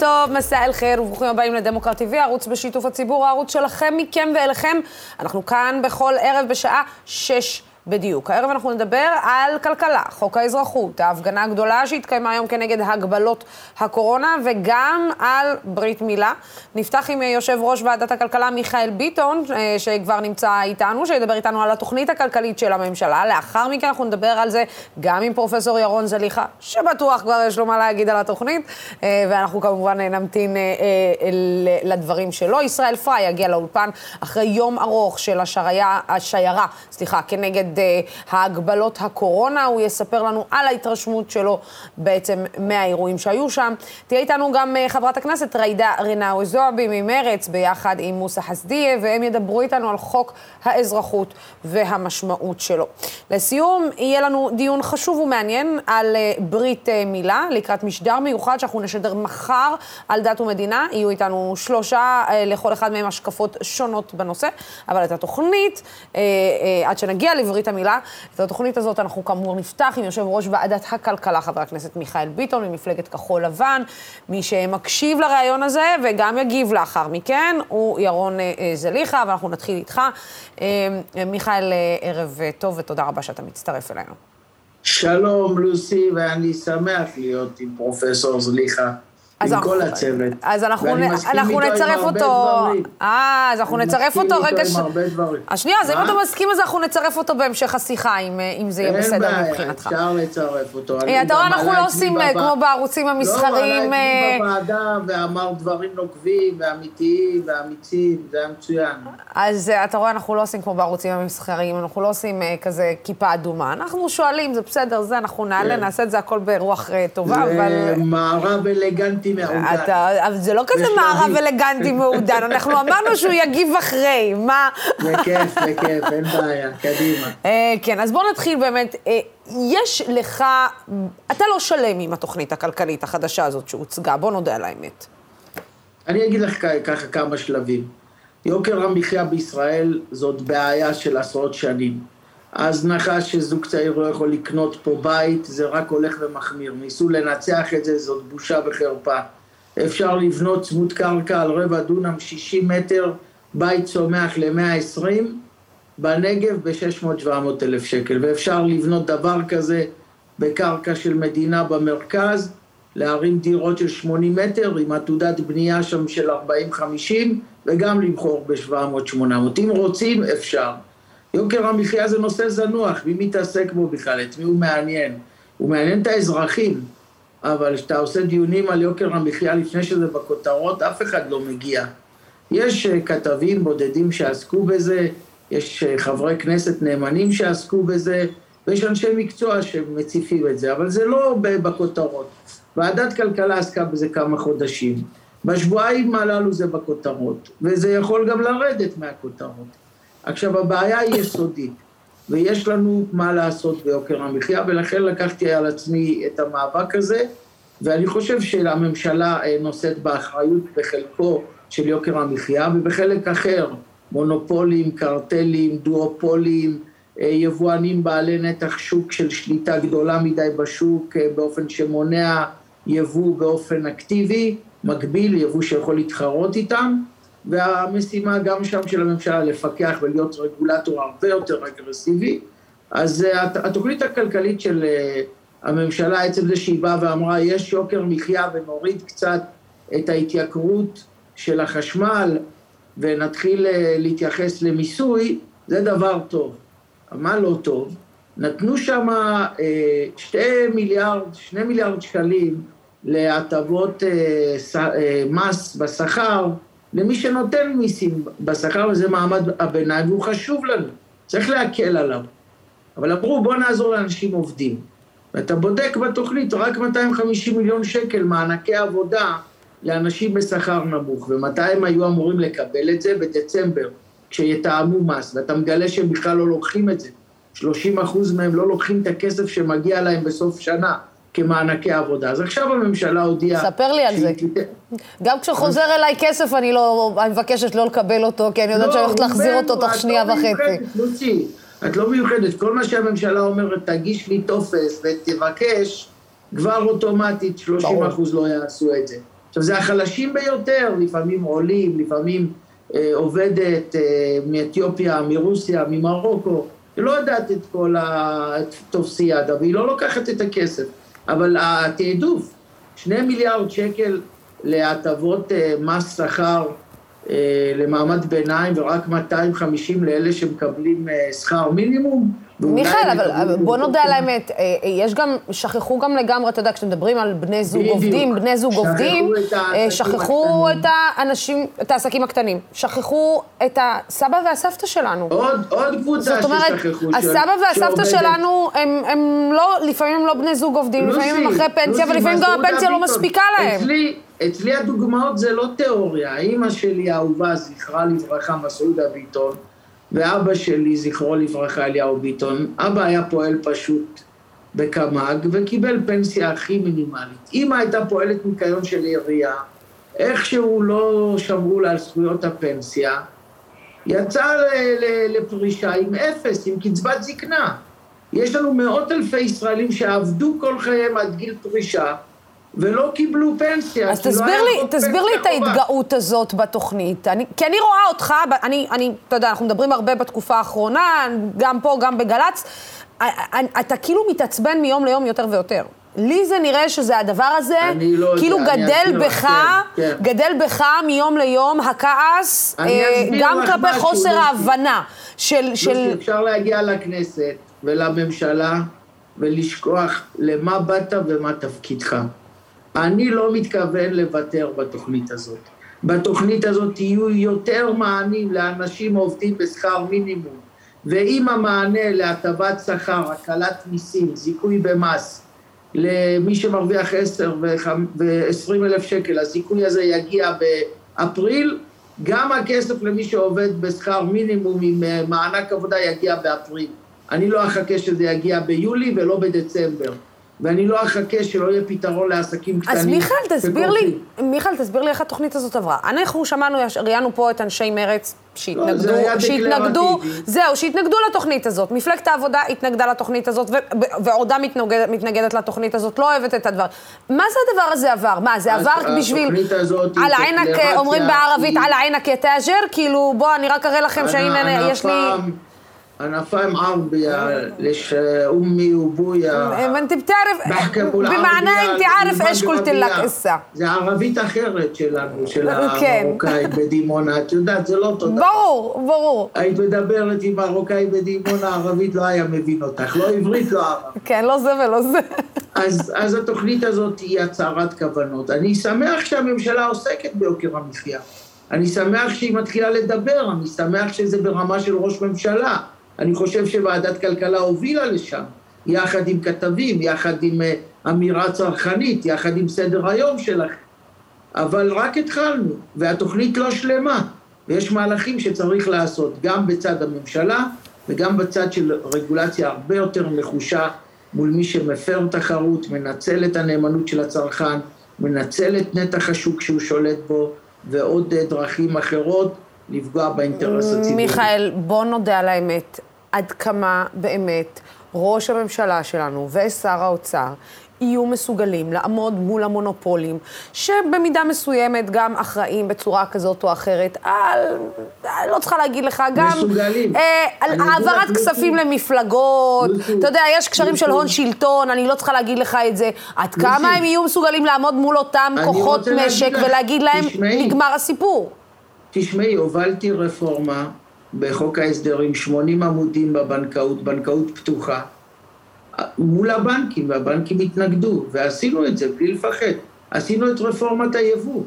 טוב, מסע אל חיר, וברוכים הבאים לדמוקרט TV, ערוץ בשיתוף הציבור, הערוץ שלכם, מכם ואליכם. אנחנו כאן בכל ערב בשעה שש. בדיוק. הערב אנחנו נדבר על כלכלה, חוק האזרחות, ההפגנה הגדולה שהתקיימה היום כנגד הגבלות הקורונה, וגם על ברית מילה. נפתח עם יושב ראש ועדת הכלכלה מיכאל ביטון, אה, שכבר נמצא איתנו, שידבר איתנו על התוכנית הכלכלית של הממשלה. לאחר מכן אנחנו נדבר על זה גם עם פרופסור ירון זליכה, שבטוח כבר יש לו מה להגיד על התוכנית, אה, ואנחנו כמובן נמתין אה, לדברים שלו. ישראל פריי יגיע לאולפן אחרי יום ארוך של השיירה סליחה, כנגד ההגבלות הקורונה. הוא יספר לנו על ההתרשמות שלו בעצם מהאירועים שהיו שם. תהיה איתנו גם אה, חברת הכנסת ג'ידא רינאוי זועבי ממרץ, ביחד עם מוסא חסדיה, והם ידברו איתנו על חוק האזרחות והמשמעות שלו. לסיום, יהיה לנו דיון חשוב ומעניין על אה, ברית אה, מילה, לקראת משדר מיוחד שאנחנו נשדר מחר על דת ומדינה. יהיו איתנו שלושה, לכל אחד מהם השקפות שונות בנושא, אבל את התוכנית, עד שנגיע לברית... ברית המילה. את התוכנית הזאת אנחנו כאמור נפתח עם יושב ראש ועדת הכלכלה, חבר הכנסת מיכאל ביטון, ממפלגת כחול לבן. מי שמקשיב לראיון הזה וגם יגיב לאחר מכן, הוא ירון אה, אה, זליכה, ואנחנו נתחיל איתך. אה, מיכאל, ערב טוב ותודה רבה שאתה מצטרף אלינו. שלום, לוסי, ואני שמח להיות עם פרופסור זליכה. עם אנחנו, כל הצוות. אז אנחנו, אנחנו נצרף אותו... אה, אז אנחנו נצרף אותו רגע ש... אז שנייה, אז אם אתה מסכים לזה, אנחנו נצרף אותו בהמשך השיחה, אם, אם זה יהיה בסדר מבחינתך. אין בעיה, אפשר לצרף אותו. אתה רואה, אנחנו לא עושים. כמו בערוצים המסחריים... לא, עלה בוועדה ואמר דברים נוקבים ואמיתיים ואמיצים, זה היה מצוין. אז אתה רואה, אנחנו לא עושים כמו בערוצים המסחריים, אנחנו לא עושים כזה כיפה אדומה. אנחנו שואלים, זה בסדר, זה, אנחנו נעלה, כן. נעשה את זה הכל ברוח טובה, אבל... זה מערב אלגנטי. אלגנטי מעודן. אתה, זה לא כזה מערב אלגנטי מעודן, אנחנו אמרנו שהוא יגיב אחרי, מה... בכיף, בכיף, אין בעיה, קדימה. אה, כן, אז בואו נתחיל באמת. אה, יש לך, אתה לא שלם עם התוכנית הכלכלית החדשה הזאת שהוצגה, בוא נודה על האמת. אני אגיד לך ככה כמה שלבים. יוקר המחיה בישראל זאת בעיה של עשרות שנים. ההזנחה שזוג צעיר לא יכול לקנות פה בית, זה רק הולך ומחמיר. ניסו לנצח את זה, זאת בושה וחרפה. אפשר לבנות צמוד קרקע על רבע דונם, 60 מטר, בית צומח ל-120, בנגב ב-600-700 אלף שקל. ואפשר לבנות דבר כזה בקרקע של מדינה במרכז, להרים דירות של 80 מטר עם עתודת בנייה שם של 40-50, וגם למכור ב-700-800. אם רוצים, אפשר. יוקר המחיה זה נושא זנוח, מי מתעסק בו בכלל? את מי הוא מעניין? הוא מעניין את האזרחים, אבל כשאתה עושה דיונים על יוקר המחיה לפני שזה בכותרות, אף אחד לא מגיע. יש אה, כתבים בודדים שעסקו בזה, יש אה, חברי כנסת נאמנים שעסקו בזה, ויש אנשי מקצוע שמציפים את זה, אבל זה לא בכותרות. ועדת כלכלה עסקה בזה כמה חודשים. בשבועיים הללו זה בכותרות, וזה יכול גם לרדת מהכותרות. עכשיו, הבעיה היא יסודית, ויש לנו מה לעשות ביוקר המחיה, ולכן לקחתי על עצמי את המאבק הזה, ואני חושב שהממשלה אה, נושאת באחריות בחלקו של יוקר המחיה, ובחלק אחר, מונופולים, קרטלים, דואופולים, אה, יבואנים בעלי נתח שוק של שליטה גדולה מדי בשוק, אה, באופן שמונע יבוא באופן אקטיבי, מקביל, יבוא שיכול להתחרות איתם, והמשימה גם שם של הממשלה לפקח ולהיות רגולטור הרבה יותר אגרסיבי. אז אה, התוכנית הכלכלית של אה, הממשלה, עצם זה שהיא באה ואמרה, יש יוקר מחיה ונוריד קצת את ההתייקרות של החשמל ונתחיל אה, להתייחס למיסוי, זה דבר טוב. מה לא טוב? נתנו שם שתי מיליארד, שני מיליארד שקלים להטבות מס בשכר, למי שנותן מיסים בשכר, וזה מעמד הביניים, והוא חשוב לנו, צריך להקל עליו. אבל אמרו, בוא נעזור לאנשים עובדים. ואתה בודק בתוכנית רק 250 מיליון שקל מענקי עבודה לאנשים בשכר נמוך, ומתי הם היו אמורים לקבל את זה? בדצמבר, כשיתאמו מס, ואתה מגלה שהם בכלל לא לוקחים את זה. 30 אחוז מהם לא לוקחים את הכסף שמגיע להם בסוף שנה. כמענקי עבודה. אז עכשיו הממשלה הודיעה... ספר לי על זה. גם כשחוזר אליי כסף, אני לא... אני מבקשת לא לקבל אותו, כי אני יודעת לא, שאני הולכת להחזיר אותו תוך שנייה לא וחצי. את לא מיוחדת. כל מה שהממשלה אומרת, תגיש לי טופס ותבקש, כבר אוטומטית 30 אחוז לא יעשו את זה. עכשיו, זה החלשים ביותר, לפעמים עולים, לפעמים אה, עובדת אה, מאתיופיה, מרוסיה, ממרוקו, היא לא יודעת את כל הטופסיאדה, והיא לא לוקחת את הכסף. אבל התעדוף, שני מיליארד שקל להטבות אה, מס שכר אה, למעמד ביניים ורק 250 לאלה שמקבלים אה, שכר מינימום. מיכאל, אבל בוא נודה על האמת, יש גם, שכחו גם לגמרי, אתה יודע, כשמדברים על בני זוג בדיוק. עובדים, בני זוג שכחו עובדים, את שכחו את האנשים, את העסקים הקטנים, שכחו את הסבא והסבתא שלנו. עוד, עוד קבוצה ששכחו. זאת אומרת, הסבא והסבתא שלנו, הם, הם לא, לפעמים הם לא בני זוג עובדים, לפעמים הם אחרי פנסיה, ולפעמים גם הפנסיה לא מספיקה להם. אצלי, אצלי הדוגמאות זה לא תיאוריה. אימא שלי האהובה, זכרה לברכה, מסעודה ביטון, ואבא שלי, זכרו לברכה, אליהו ביטון. אבא היה פועל פשוט בקמ"ג וקיבל פנסיה הכי מינימלית. אימא הייתה פועלת ניקיון של עירייה, איכשהו לא שמרו לה על זכויות הפנסיה, יצא לפרישה עם אפס, עם קצבת זקנה. יש לנו מאות אלפי ישראלים שעבדו כל חייהם עד גיל פרישה, ולא קיבלו פנסיה. אז לא תסביר לא לי, תסביר לי את ההתגאות הזאת בתוכנית. אני, כי אני רואה אותך, אני, אני, אתה יודע, אנחנו מדברים הרבה בתקופה האחרונה, גם פה, גם בגל"צ, אתה כאילו מתעצבן מיום ליום יותר ויותר. לי זה נראה שזה הדבר הזה, לא כאילו יודע, גדל בך, כן, כן. גדל בך מיום ליום הכעס, אה, גם כלפי חוסר ההבנה של... של... אפשר להגיע לכנסת ולממשלה ולשכוח למה באת ומה תפקידך. אני לא מתכוון לוותר בתוכנית הזאת. בתוכנית הזאת יהיו יותר מענים לאנשים עובדים בשכר מינימום, ואם המענה להטבת שכר, הקלת מיסים, זיכוי במס, למי שמרוויח 10 ו-20 אלף שקל, הזיכוי הזה יגיע באפריל, גם הכסף למי שעובד בשכר מינימום עם אה, מענק עבודה יגיע באפריל. אני לא אחכה שזה יגיע ביולי ולא בדצמבר. ואני לא אחכה שלא יהיה פתרון לעסקים קטנים. אז מיכאל, תסביר לי, מיכאל, תסביר לי איך התוכנית הזאת עברה. אנחנו שמענו, ראיינו פה את אנשי מרצ שהתנגדו, לא, זה שהתנגדו, זהו, שהתנגדו לתוכנית הזאת. מפלגת העבודה התנגדה לתוכנית הזאת, ועודה מתנגד, מתנגדת לתוכנית הזאת, לא אוהבת את הדבר. מה זה הדבר הזה עבר? מה, זה עבר בשביל... על העינק, אומרים בערבית, על העינק יתאג'ר? כאילו, בוא, אני רק אראה לכם שהנה, יש לי... أنا فاهم عربي ليش أمي وأبويا ما أنت بتعرف بمعنى أنت عارف إيش قلت لك إسا זה ערבית אחרת שלנו, של המרוקאי בדימונה, את יודעת, זה לא תודה. ברור, ברור. היית מדברת עם מרוקאי בדימונה, ערבית לא היה מבין אותך, לא עברית, לא ערבית. כן, לא זה ולא זה. אז, אז התוכנית הזאת היא הצהרת כוונות. אני שמח שהממשלה עוסקת ביוקר המחיה. אני שמח שהיא מתחילה לדבר, אני שמח שזה ברמה של ראש ממשלה. אני חושב שוועדת כלכלה הובילה לשם, יחד עם כתבים, יחד עם אה, אמירה צרכנית, יחד עם סדר היום שלך. אבל רק התחלנו, והתוכנית לא שלמה, ויש מהלכים שצריך לעשות, גם בצד הממשלה וגם בצד של רגולציה הרבה יותר נחושה מול מי שמפר תחרות, מנצל את הנאמנות של הצרכן, מנצל את נתח השוק שהוא שולט בו, ועוד אה, דרכים אחרות לפגוע באינטרס הציבורי. מיכאל, בוא נודה על האמת. עד כמה באמת ראש הממשלה שלנו ושר האוצר יהיו מסוגלים לעמוד מול המונופולים, שבמידה מסוימת גם אחראים בצורה כזאת או אחרת על, אני לא צריכה להגיד לך, גם... מסוגלים. אה, על העברת כספים לוסו. למפלגות, לוסו. אתה יודע, יש קשרים לוסו. של הון שלטון, אני לא צריכה להגיד לך את זה. עד לוסו. כמה הם יהיו מסוגלים לעמוד מול אותם כוחות משק ולהגיד להם, תשמעי, נגמר הסיפור. תשמעי, הובלתי רפורמה בחוק ההסדרים 80 עמודים בבנקאות, בנקאות פתוחה, מול הבנקים, והבנקים התנגדו, ועשינו את זה בלי לפחד. עשינו את רפורמת היבוא,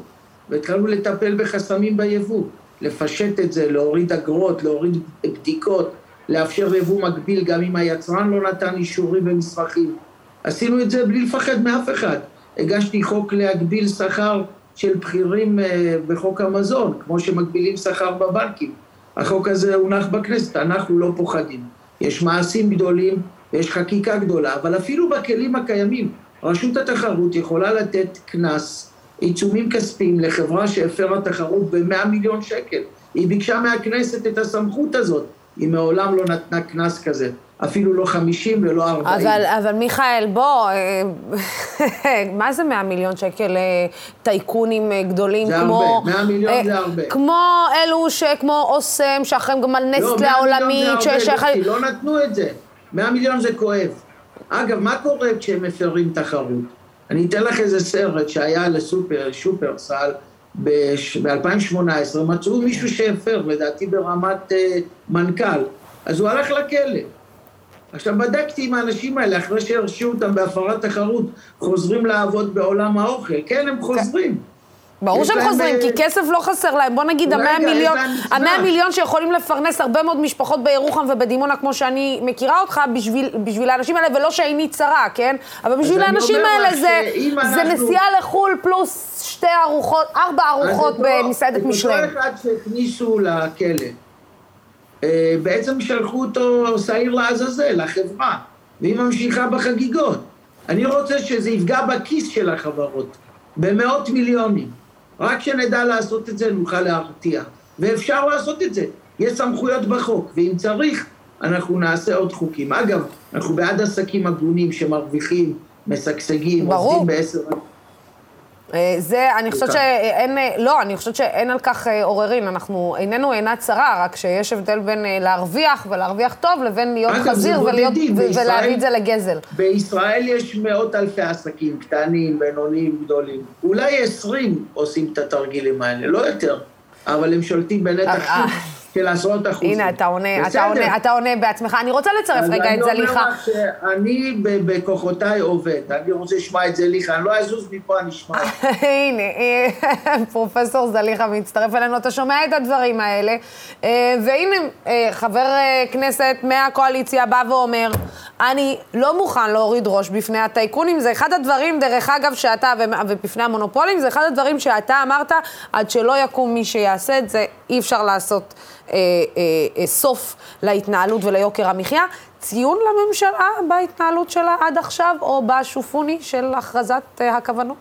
והתחלנו לטפל בחסמים ביבוא, לפשט את זה, להוריד אגרות, להוריד בדיקות, לאפשר יבוא מקביל גם אם היצרן לא נתן אישורים ומסמכים. עשינו את זה בלי לפחד מאף אחד. הגשתי חוק להגביל שכר של בכירים אה, בחוק המזון, כמו שמגבילים שכר בבנקים. החוק הזה הונח בכנסת, אנחנו לא פוחדים. יש מעשים גדולים ויש חקיקה גדולה, אבל אפילו בכלים הקיימים, רשות התחרות יכולה לתת קנס, עיצומים כספיים לחברה שהפרה תחרות ב-100 מיליון שקל. היא ביקשה מהכנסת את הסמכות הזאת, היא מעולם לא נתנה קנס כזה. אפילו לא 50 ולא 40. אבל, אבל מיכאל, בוא, אה, מה זה 100 מיליון שקל אה, טייקונים אה, גדולים זה כמו... הרבה, 100 מיליון זה הרבה. כמו אלו שכמו אוסם, שאחראים גם על לא, נסטלה 100 העולמית, מיליון זה הרבה, שאחראי- לא נתנו את זה. 100 מיליון זה כואב. אגב, מה קורה כשהם מפרים תחרות? אני אתן לך איזה סרט שהיה לסופר, שופרסל, ב-2018, מצאו מישהו שהפר, לדעתי ברמת אה, מנכ"ל, אז הוא הלך לכלא. עכשיו בדקתי עם האנשים האלה, אחרי שהרשיעו אותם בהפרת תחרות, חוזרים לעבוד בעולם האוכל. כן, הם חוזרים. ברור שהם חוזרים, אה, כי כסף לא חסר להם. בוא נגיד, המאה מיליון. המאה מיליון שיכולים לפרנס הרבה מאוד משפחות בירוחם ובדימונה, כמו שאני מכירה אותך, בשביל, בשביל האנשים האלה, ולא שעיני צרה, כן? אבל בשביל האנשים האלה זה, זה אנחנו- נסיעה לחו"ל פלוס שתי ארוחות, ארבע ארוחות אז במסעדת משלם. אותו אחד שהכניסו לכלא, בעצם שלחו אותו שעיר לעזאזל, לחברה, והיא ממשיכה בחגיגות. אני רוצה שזה יפגע בכיס של החברות, במאות מיליונים. רק שנדע לעשות את זה, נוכל להרתיע. ואפשר לעשות את זה. יש סמכויות בחוק, ואם צריך, אנחנו נעשה עוד חוקים. אגב, אנחנו בעד עסקים הגונים שמרוויחים, משגשגים, ברור. עובדים בעשר... אה, זה, אני חושבת. שאין, אה, לא, אני חושבת שאין על כך אה, עוררין. אנחנו, עינינו אינה צרה, רק שיש הבדל בין להרוויח ולהרוויח טוב, לבין להיות אגב, חזיר ולהיות, בישראל- ולהביא את זה לגזל. בישראל יש מאות אלפי עסקים, קטנים, בינוניים, גדולים. אולי עשרים עושים את התרגילים האלה, לא יותר. אבל הם שולטים בנתח שוק של עשרות אחוזים. הנה, אתה עונה, אתה בסדר. עונה, אתה עונה בעצמך. אני רוצה לצרף רגע את זליכה. אני אומר לך שאני בכוחותיי עובד, אני רוצה לשמוע את זליכה, אני לא אזוז מפה, אני אשמע. הנה, אה, פרופסור זליכה מצטרף אלינו, אתה שומע את הדברים האלה. אה, והנה, אה, חבר כנסת מהקואליציה בא ואומר, אני לא מוכן להוריד ראש בפני הטייקונים. זה אחד הדברים, דרך אגב, שאתה, ובפני המונופולים, זה אחד הדברים שאתה אמרת, עד שלא יקום מי שיעשה את זה, אי אפשר לעשות אה, אה, אה, סוף להתנהלות וליוקר המחיה. ציון לממשלה בהתנהלות שלה עד עכשיו, או בשופוני של הכרזת אה, הכוונות?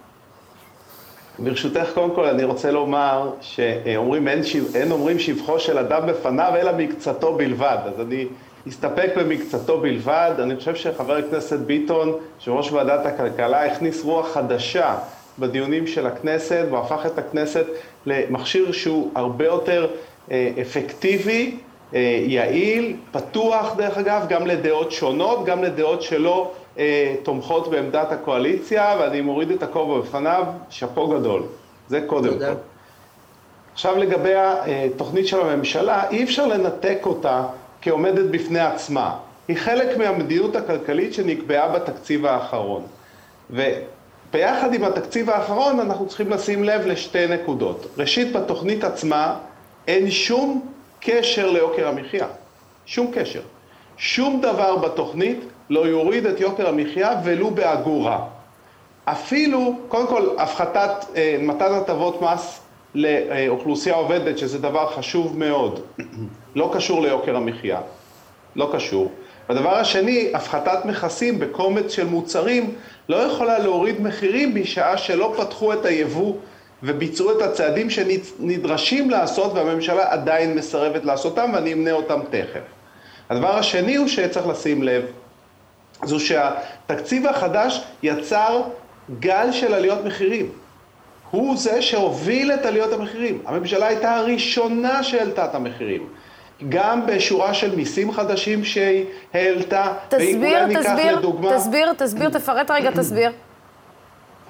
ברשותך, קודם כל אני רוצה לומר שאומרים אין, אין אומרים שבחו של אדם בפניו אלא מקצתו בלבד, אז אני אסתפק במקצתו בלבד. אני חושב שחבר הכנסת ביטון, יושב ראש ועדת הכלכלה, הכניס רוח חדשה בדיונים של הכנסת והפך את הכנסת למכשיר שהוא הרבה יותר אה, אפקטיבי, אה, יעיל, פתוח דרך אגב, גם לדעות שונות, גם לדעות שלא אה, תומכות בעמדת הקואליציה, ואני מוריד את הכובע בפניו, שאפו גדול. זה קודם. כל. עכשיו לגבי התוכנית של הממשלה, אי אפשר לנתק אותה כעומדת בפני עצמה. היא חלק מהמדיניות הכלכלית שנקבעה בתקציב האחרון. וביחד עם התקציב האחרון אנחנו צריכים לשים לב לשתי נקודות. ראשית, בתוכנית עצמה אין שום קשר ליוקר המחיה. שום קשר. שום דבר בתוכנית לא יוריד את יוקר המחיה ולו באגורה. אפילו, קודם כל, הפחתת, אה, מתן הטבות מס לאוכלוסייה עובדת, שזה דבר חשוב מאוד, לא קשור ליוקר המחיה, לא קשור. הדבר השני, הפחתת מכסים בקומץ של מוצרים לא יכולה להוריד מחירים בשעה שלא פתחו את היבוא וביצעו את הצעדים שנדרשים לעשות והממשלה עדיין מסרבת לעשותם ואני אמנה אותם תכף. הדבר השני הוא שצריך לשים לב, זו שהתקציב החדש יצר גל של עליות מחירים. הוא זה שהוביל את עליות המחירים. הממשלה הייתה הראשונה שהעלתה את המחירים. גם בשורה של מיסים חדשים שהיא העלתה. תסביר, תסביר, לדוגמה, תסביר, תסביר, תפרט רגע, תסביר.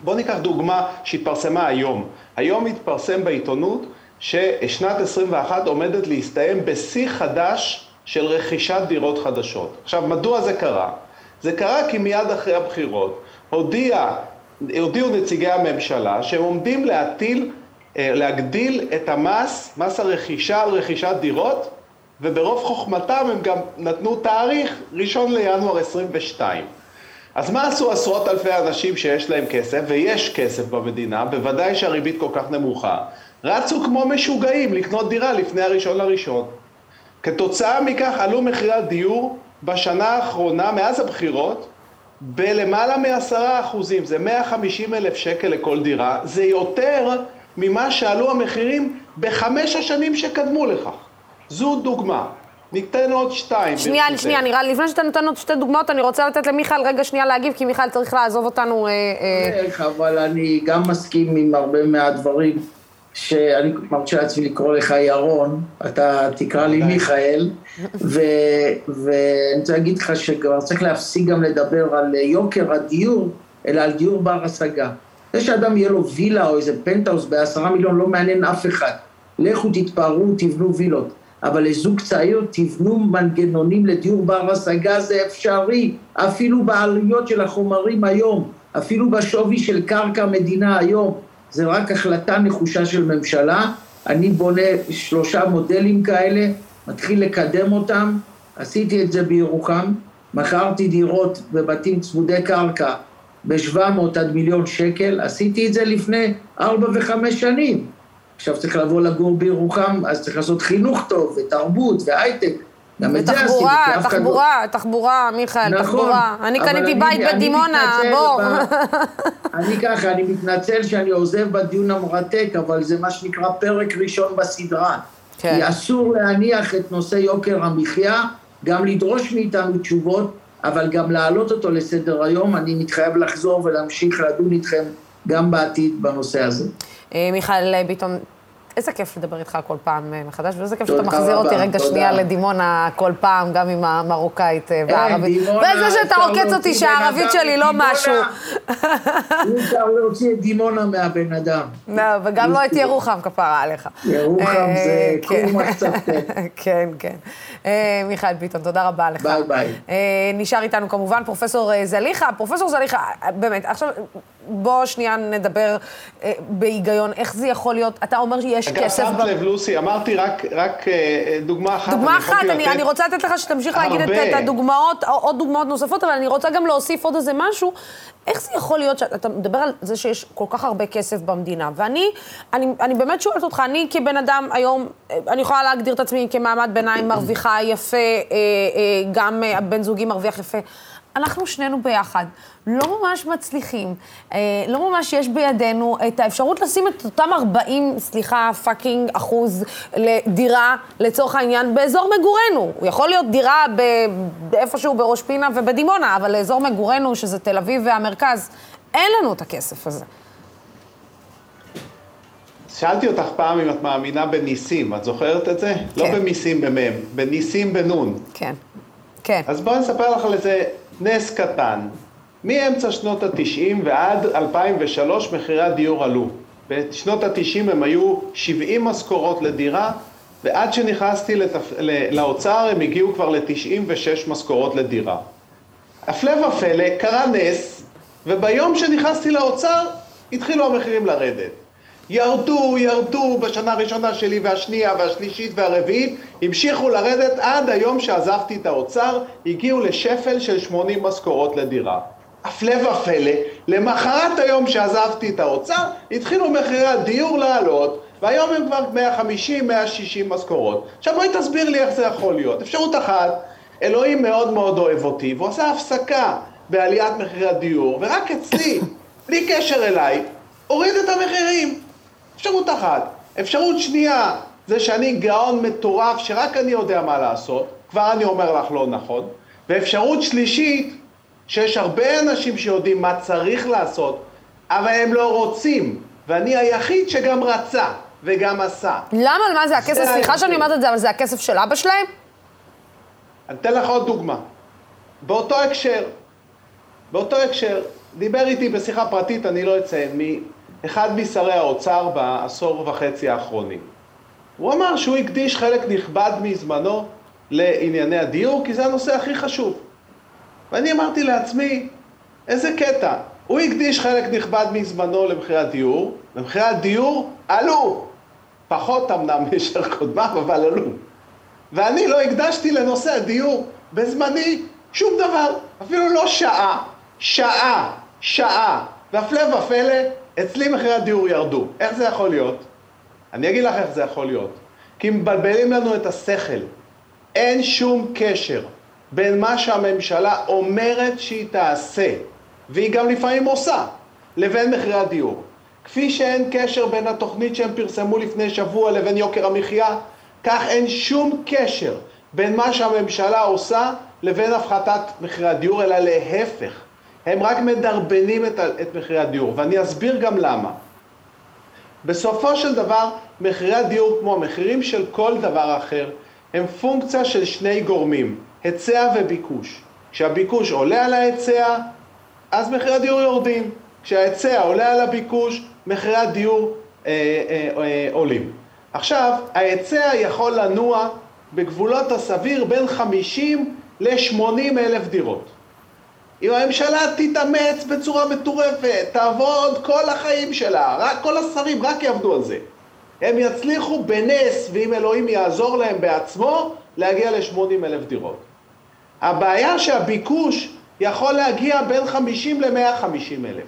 בואו ניקח דוגמה שהתפרסמה היום. היום התפרסם בעיתונות ששנת 21 עומדת להסתיים בשיא חדש של רכישת דירות חדשות. עכשיו, מדוע זה קרה? זה קרה כי מיד אחרי הבחירות הודיע, הודיעו נציגי הממשלה שהם עומדים להטיל, אה, להגדיל את המס, מס הרכישה על רכישת דירות, וברוב חוכמתם הם גם נתנו תאריך ראשון לינואר 22. אז מה עשו עשרות אלפי אנשים שיש להם כסף, ויש כסף במדינה, בוודאי שהריבית כל כך נמוכה, רצו כמו משוגעים לקנות דירה לפני הראשון לראשון. כתוצאה מכך עלו מחירי הדיור בשנה האחרונה, מאז הבחירות, בלמעלה מעשרה אחוזים, זה 150 אלף שקל לכל דירה, זה יותר ממה שעלו המחירים בחמש השנים שקדמו לכך. זו דוגמה. ניתן עוד שתיים. שנייה, ברשותך. שנייה, נראה לי, לפני שאתה נותן עוד שתי דוגמאות, אני רוצה לתת למיכאל רגע שנייה להגיב, כי מיכאל צריך לעזוב אותנו. אה, אה, איך, אבל אני גם מסכים עם הרבה מהדברים, שאני מרשה לעצמי לקרוא לך ירון, אתה תקרא לי מיכאל, ו- ואני רוצה להגיד לך שכבר צריך להפסיק גם לדבר על יוקר הדיור, אלא על דיור בר השגה. זה שאדם יהיה לו וילה או איזה פנטהאוס בעשרה מיליון לא מעניין אף אחד. לכו תתפארו, תבנו וילות. אבל לזוג צעיר תבנו מנגנונים לדיור בר השגה זה אפשרי, אפילו בעלויות של החומרים היום, אפילו בשווי של קרקע מדינה היום, זה רק החלטה נחושה של ממשלה. אני בונה שלושה מודלים כאלה, מתחיל לקדם אותם, עשיתי את זה בירוחם, מכרתי דירות בבתים צמודי קרקע ב-700 עד מיליון שקל, עשיתי את זה לפני ארבע וחמש שנים. עכשיו צריך לבוא לגור בירוחם, אז צריך לעשות חינוך טוב, ותרבות, והייטק. גם את זה עשיתי, ותחבורה, לא... תחבורה, תחבורה, מיכאל, נכון, תחבורה. אני קניתי בית בדימונה, בוא. אני ככה, אני מתנצל שאני עוזב בדיון המרתק, אבל זה מה שנקרא פרק ראשון בסדרה. כן. כי אסור להניח את נושא יוקר המחיה, גם לדרוש מאיתנו תשובות, אבל גם להעלות אותו לסדר היום. אני מתחייב לחזור ולהמשיך לדון איתכם גם בעתיד בנושא הזה. אה, מיכאל ביטון, איזה כיף לדבר איתך כל פעם אה, מחדש, ואיזה כיף שאתה מחזיר אותי רגע. שנייה לדימונה כל פעם, גם עם המרוקאית אה, והערבית. דימונה, וזה שאתה עוקץ אותי שהערבית שלי לא. משהו. אי אפשר להוציא את דימונה מהבן אדם. לא, וגם לא את ירוחם, כפרה עליך. ירוחם אה, זה כן. קום מחצבתך. כן, כן. אה, מיכאל ביטון, תודה רבה לך. ביי, ביי. אה, נשאר איתנו כמובן פרופסור אה, זליכה. פרופסור זליכה, אה, באמת, עכשיו בוא שנייה נדבר אה, בהיגיון, איך זה יכול להיות, אתה אומר שיש אגב, כסף... שמת ב- לב, לוסי, אמרתי רק, רק אה, דוגמה אחת. דוגמה אני אחת, אני, לתת אני רוצה לתת לך שתמשיך להגיד את, הרבה. את הדוגמאות, או- עוד דוגמאות נוספות, אבל אני רוצה גם להוסיף עוד איזה משהו. איך זה יכול להיות שאתה מדבר על זה שיש כל כך הרבה כסף במדינה, ואני אני, אני באמת שואלת אותך, אני כבן אדם היום, אה, אני יכולה להגדיר את עצמי כמעמד ביניים מרוויחה יפה, אה, אה, גם אה, הבן זוגי מרוויח יפה. אנחנו שנינו ביחד לא ממש מצליחים, אה, לא ממש יש בידינו את האפשרות לשים את אותם 40, סליחה, פאקינג אחוז לדירה, לצורך העניין, באזור מגורנו. הוא יכול להיות דירה ב- באיפשהו בראש פינה ובדימונה, אבל לאזור מגורנו, שזה תל אביב והמרכז, אין לנו את הכסף הזה. שאלתי אותך פעם אם את מאמינה בניסים, את זוכרת את זה? לא כן. במיסים במם, בניסים בנון. כן, כן. אז בואי נספר לך על איזה נס קטן. מאמצע שנות ה-90 ועד 2003 מחירי הדיור עלו. בשנות ה-90 הם היו 70 משכורות לדירה, ועד שנכנסתי לתפ... לאוצר הם הגיעו כבר ל-96 משכורות לדירה. הפלא ופלא, קרה נס, וביום שנכנסתי לאוצר התחילו המחירים לרדת. ירדו, ירדו בשנה הראשונה שלי והשנייה והשלישית והרביעית, המשיכו לרדת עד היום שעזבתי את האוצר, הגיעו לשפל של 80 משכורות לדירה. הפלא ופלא, למחרת היום שעזבתי את האוצר, התחילו מחירי הדיור לעלות, והיום הם כבר 150-160 משכורות. עכשיו בואי תסביר לי איך זה יכול להיות. אפשרות אחת, אלוהים מאוד מאוד אוהב אותי, והוא עשה הפסקה בעליית מחירי הדיור, ורק אצלי, בלי קשר אליי, הוריד את המחירים. אפשרות אחת. אפשרות שנייה, זה שאני גאון מטורף שרק אני יודע מה לעשות, כבר אני אומר לך לא נכון. ואפשרות שלישית, שיש הרבה אנשים שיודעים מה צריך לעשות, אבל הם לא רוצים, ואני היחיד שגם רצה וגם עשה. למה? מה זה הכסף? סליחה. שאני אומרת את זה, אבל זה הכסף של אבא שלהם? אני אתן לך עוד דוגמה. באותו הקשר, באותו הקשר, דיבר איתי בשיחה פרטית, אני לא אציין מי, אחד משרי האוצר בעשור וחצי האחרונים. הוא אמר שהוא הקדיש חלק נכבד מזמנו לענייני הדיור, כי זה הנושא הכי חשוב. ואני אמרתי לעצמי, איזה קטע. הוא הקדיש חלק נכבד מזמנו למחירי הדיור, ומחירי הדיור עלו. פחות אמנם מאשר קודמיו, אבל עלו. ואני לא הקדשתי לנושא הדיור בזמני שום דבר, אפילו לא שעה, שעה, שעה. והפלא ופלא, אצלי מחירי הדיור ירדו. איך זה יכול להיות? אני אגיד לך איך זה יכול להיות. כי מבלבלים לנו את השכל. אין שום קשר בין מה שהממשלה אומרת שהיא תעשה, והיא גם לפעמים עושה, לבין מחירי הדיור. כפי שאין קשר בין התוכנית שהם פרסמו לפני שבוע לבין יוקר המחיה, כך אין שום קשר בין מה שהממשלה עושה לבין הפחתת מחירי הדיור, אלא להפך. הם רק מדרבנים את, את מחירי הדיור, ואני אסביר גם למה. בסופו של דבר, מחירי הדיור, כמו המחירים של כל דבר אחר, הם פונקציה של שני גורמים, היצע וביקוש. כשהביקוש עולה על ההיצע, אז מחירי הדיור יורדים. כשההיצע עולה על הביקוש, מחירי הדיור אה, אה, אה, עולים. עכשיו, ההיצע יכול לנוע בגבולות הסביר בין 50 ל-80 אלף דירות. אם הממשלה תתאמץ בצורה מטורפת, תעבוד כל החיים שלה, רק כל השרים רק יעבדו על זה. הם יצליחו בנס, ואם אלוהים יעזור להם בעצמו, להגיע ל-80 אלף דירות. הבעיה שהביקוש יכול להגיע בין 50 ל-150 אלף.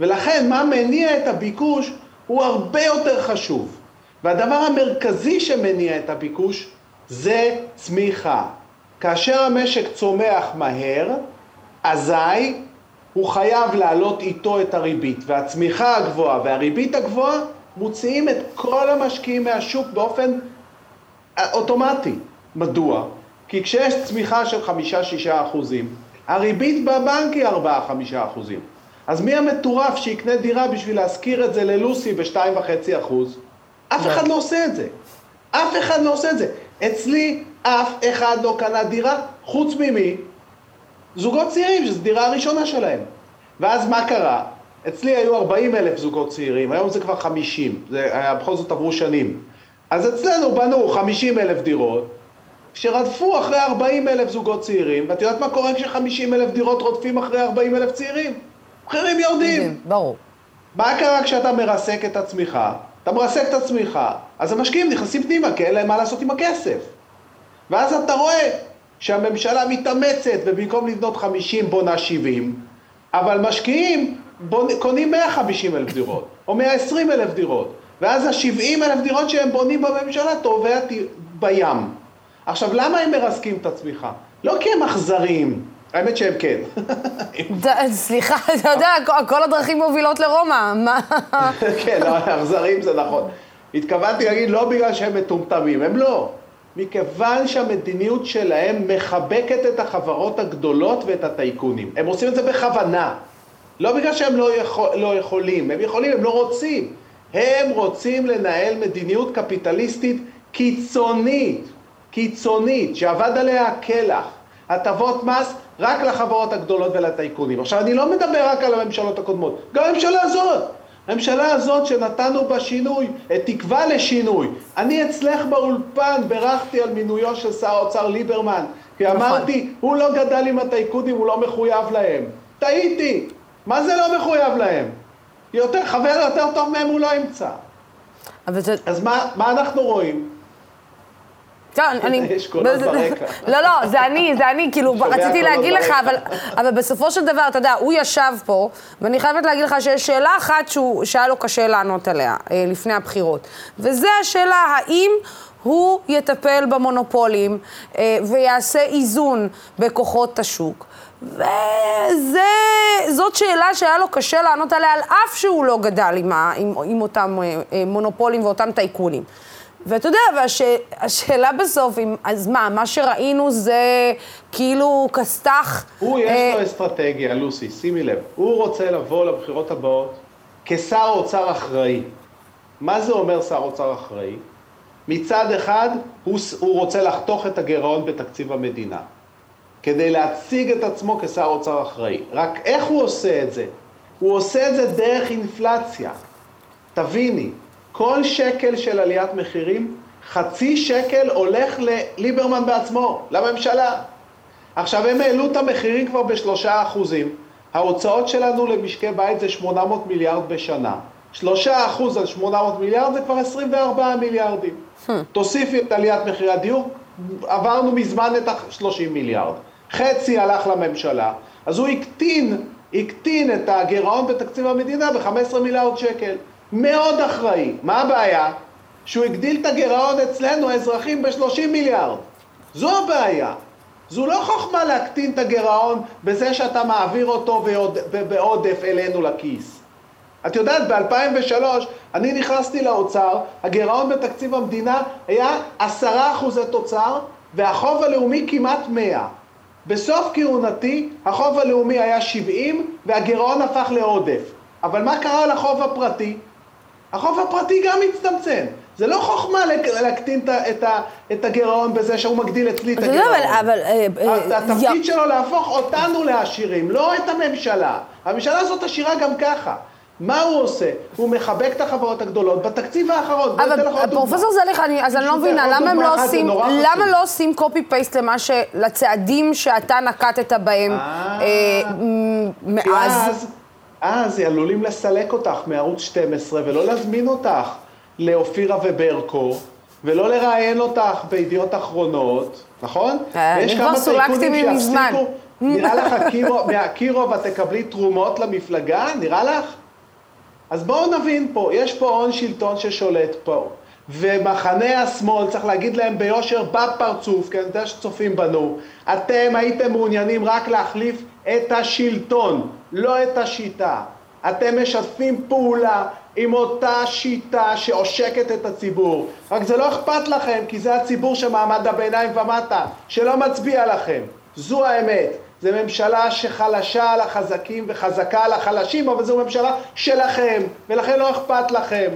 ולכן מה מניע את הביקוש הוא הרבה יותר חשוב. והדבר המרכזי שמניע את הביקוש זה צמיחה. כאשר המשק צומח מהר, אזי הוא חייב להעלות איתו את הריבית, והצמיחה הגבוהה והריבית הגבוהה מוציאים את כל המשקיעים מהשוק באופן אוטומטי. מדוע? כי כשיש צמיחה של חמישה-שישה אחוזים, הריבית בבנק היא ארבעה, חמישה אחוזים. אז מי המטורף שיקנה דירה בשביל להשכיר את זה ללוסי בשתיים וחצי אחוז? אף אחד לא עושה את זה. אף אחד לא עושה את זה. אצלי אף אחד לא קנה דירה, חוץ ממי? זוגות צעירים, שזו דירה הראשונה שלהם. ואז מה קרה? אצלי היו 40 אלף זוגות צעירים, היום זה כבר 50, זה היה, בכל זאת עברו שנים. אז אצלנו בנו 50 אלף דירות, שרדפו אחרי 40 אלף זוגות צעירים, ואת יודעת מה קורה כש-50 אלף דירות רודפים אחרי 40 אלף צעירים? מחירים יורדים. ברור. מה קרה כשאתה מרסק את הצמיחה? אתה מרסק את הצמיחה, אז המשקיעים נכנסים פנימה, כי אין להם מה לעשות עם הכסף. ואז אתה רואה שהממשלה מתאמצת, ובמקום לבנות 50 בונה 70, אבל משקיעים בונ... קונים 150 אלף דירות, או 120 אלף דירות, ואז ה-70 אלף דירות שהם בונים בממשלה טובע בים. עכשיו, למה הם מרסקים את הצמיחה? לא כי הם אכזריים, האמת שהם כן. סליחה, אתה יודע, כל הדרכים מובילות לרומא, מה? כן, לא, אכזריים זה נכון. התכוונתי להגיד לא בגלל שהם מטומטמים, הם לא. מכיוון שהמדיניות שלהם מחבקת את החברות הגדולות ואת הטייקונים. הם עושים את זה בכוונה. לא בגלל שהם לא, יכול, לא יכולים, הם יכולים, הם לא רוצים. הם רוצים לנהל מדיניות קפיטליסטית קיצונית, קיצונית, שעבד עליה הקלח. הטבות מס רק לחברות הגדולות ולטייקונים. עכשיו, אני לא מדבר רק על הממשלות הקודמות, גם הממשלה הזאת. הממשלה הזאת שנתנו בה שינוי, תקווה לשינוי. אני אצלך באולפן בירכתי על מינויו של שר האוצר ליברמן, כי נכון. אמרתי, הוא לא גדל עם הטייקונים, הוא לא מחויב להם. טעיתי. מה זה לא מחויב להם? יותר, חבר יותר טוב מהם הוא לא ימצא. זה... אז מה, מה אנחנו רואים? כן, אני... יש קולות ברקע. לא, לא, זה אני, זה אני, כאילו, רציתי להגיד לך, אבל, אבל בסופו של דבר, אתה יודע, הוא ישב פה, ואני חייבת להגיד לך שיש שאלה אחת שהוא, שהיה לו קשה לענות עליה אה, לפני הבחירות, וזה השאלה, האם... הוא יטפל במונופולים אה, ויעשה איזון בכוחות השוק. וזאת שאלה שהיה לו קשה לענות עליה, על אף שהוא לא גדל עם, ה, עם, עם אותם אה, אה, מונופולים ואותם טייקונים. ואתה יודע, והשאלה והש, בסוף, אם, אז מה, מה שראינו זה כאילו כסת"ח... הוא, יש אה... לו אסטרטגיה, לוסי, שימי לב. הוא רוצה לבוא לבחירות הבאות כשר אוצר אחראי. מה זה אומר שר אוצר אחראי? מצד אחד, הוא, הוא רוצה לחתוך את הגירעון בתקציב המדינה. כדי להציג את עצמו כשר אוצר אחראי. רק איך הוא עושה את זה? הוא עושה את זה דרך אינפלציה. תביני, כל שקל של עליית מחירים, חצי שקל הולך לליברמן בעצמו, לממשלה. עכשיו הם העלו את המחירים כבר בשלושה אחוזים. ההוצאות שלנו למשקי בית זה 800 מיליארד בשנה. שלושה אחוז על 800 מיליארד זה כבר 24 מיליארדים. Hmm. תוסיפי את עליית מחירי הדיור, עברנו מזמן את ה-30 מיליארד. חצי הלך לממשלה, אז הוא הקטין, הקטין את הגירעון בתקציב המדינה ב-15 מיליארד שקל. מאוד אחראי. מה הבעיה? שהוא הגדיל את הגירעון אצלנו, האזרחים, ב-30 מיליארד. זו הבעיה. זו לא חוכמה להקטין את הגירעון בזה שאתה מעביר אותו בעודף אלינו לכיס. את יודעת, ב-2003 אני נכנסתי לאוצר, הגירעון בתקציב המדינה היה עשרה אחוזי תוצר, והחוב הלאומי כמעט 100. בסוף כהונתי החוב הלאומי היה 70 והגירעון הפך לעודף. אבל מה קרה לחוב הפרטי? החוב הפרטי גם הצטמצם. זה לא חוכמה להקטין את, את הגירעון בזה שהוא מגדיל אצלי את הגירעון. אבל... אבל אה, התפקיד שלו להפוך אותנו לעשירים, לא את הממשלה. הממשלה הזאת עשירה גם ככה. מה הוא עושה? הוא מחבק את החברות הגדולות בתקציב האחרון. אבל פרופסור זליך, אז אני לא מבינה, למה הם לא עושים, למה לא עושים קופי פייסט למה ש... לצעדים שאתה נקטת בהם אה, מאז? אז עלולים לסלק אותך מערוץ 12 ולא להזמין אותך לאופירה וברקו, ולא לראיין אותך בידיעות אחרונות, נכון? אה, אני כבר סולקתי מזמן. נראה לך מהקירו ואת תקבלי תרומות למפלגה? נראה לך? אז בואו נבין פה, יש פה הון שלטון ששולט פה, ומחנה השמאל, צריך להגיד להם ביושר בפרצוף, כי אני יודע שצופים בנו, אתם הייתם מעוניינים רק להחליף את השלטון, לא את השיטה. אתם משתפים פעולה עם אותה שיטה שעושקת את הציבור. רק זה לא אכפת לכם, כי זה הציבור שמעמד הביניים ומטה, שלא מצביע לכם. זו האמת. זו ממשלה שחלשה על החזקים וחזקה על החלשים, אבל זו ממשלה שלכם, ולכן לא אכפת לכם.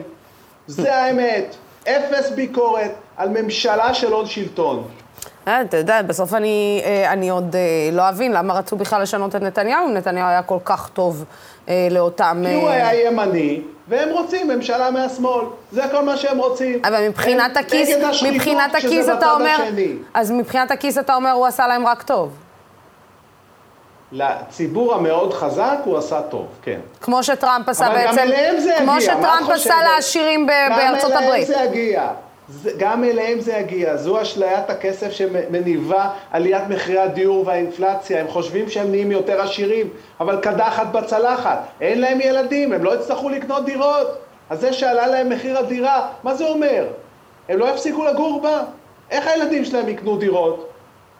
זה האמת. אפס ביקורת על ממשלה של הון שלטון. אה, אתה יודע, בסוף אני, אה, אני עוד אה, לא אבין למה רצו בכלל לשנות את נתניהו, אם נתניהו היה כל כך טוב לאותם... כי הוא היה ימני, והם רוצים ממשלה מהשמאל. זה כל מה שהם רוצים. אבל מבחינת הכיס, מבחינת הכיס אתה אומר... אז מבחינת הכיס אתה אומר, הוא עשה להם רק טוב. לציבור המאוד חזק הוא עשה טוב, כן. כמו שטראמפ עשה בעצם... אבל גם אליהם זה יגיע, כמו שטראמפ עשה לעשירים בארצות הברית. גם אליהם זה יגיע. גם אליהם זה יגיע, זו אשליית הכסף שמניבה עליית מחירי הדיור והאינפלציה, הם חושבים שהם נהיים יותר עשירים, אבל קדחת בצלחת, אין להם ילדים, הם לא יצטרכו לקנות דירות, אז זה שעלה להם מחיר הדירה, מה זה אומר? הם לא יפסיקו לגור בה? איך הילדים שלהם יקנו דירות?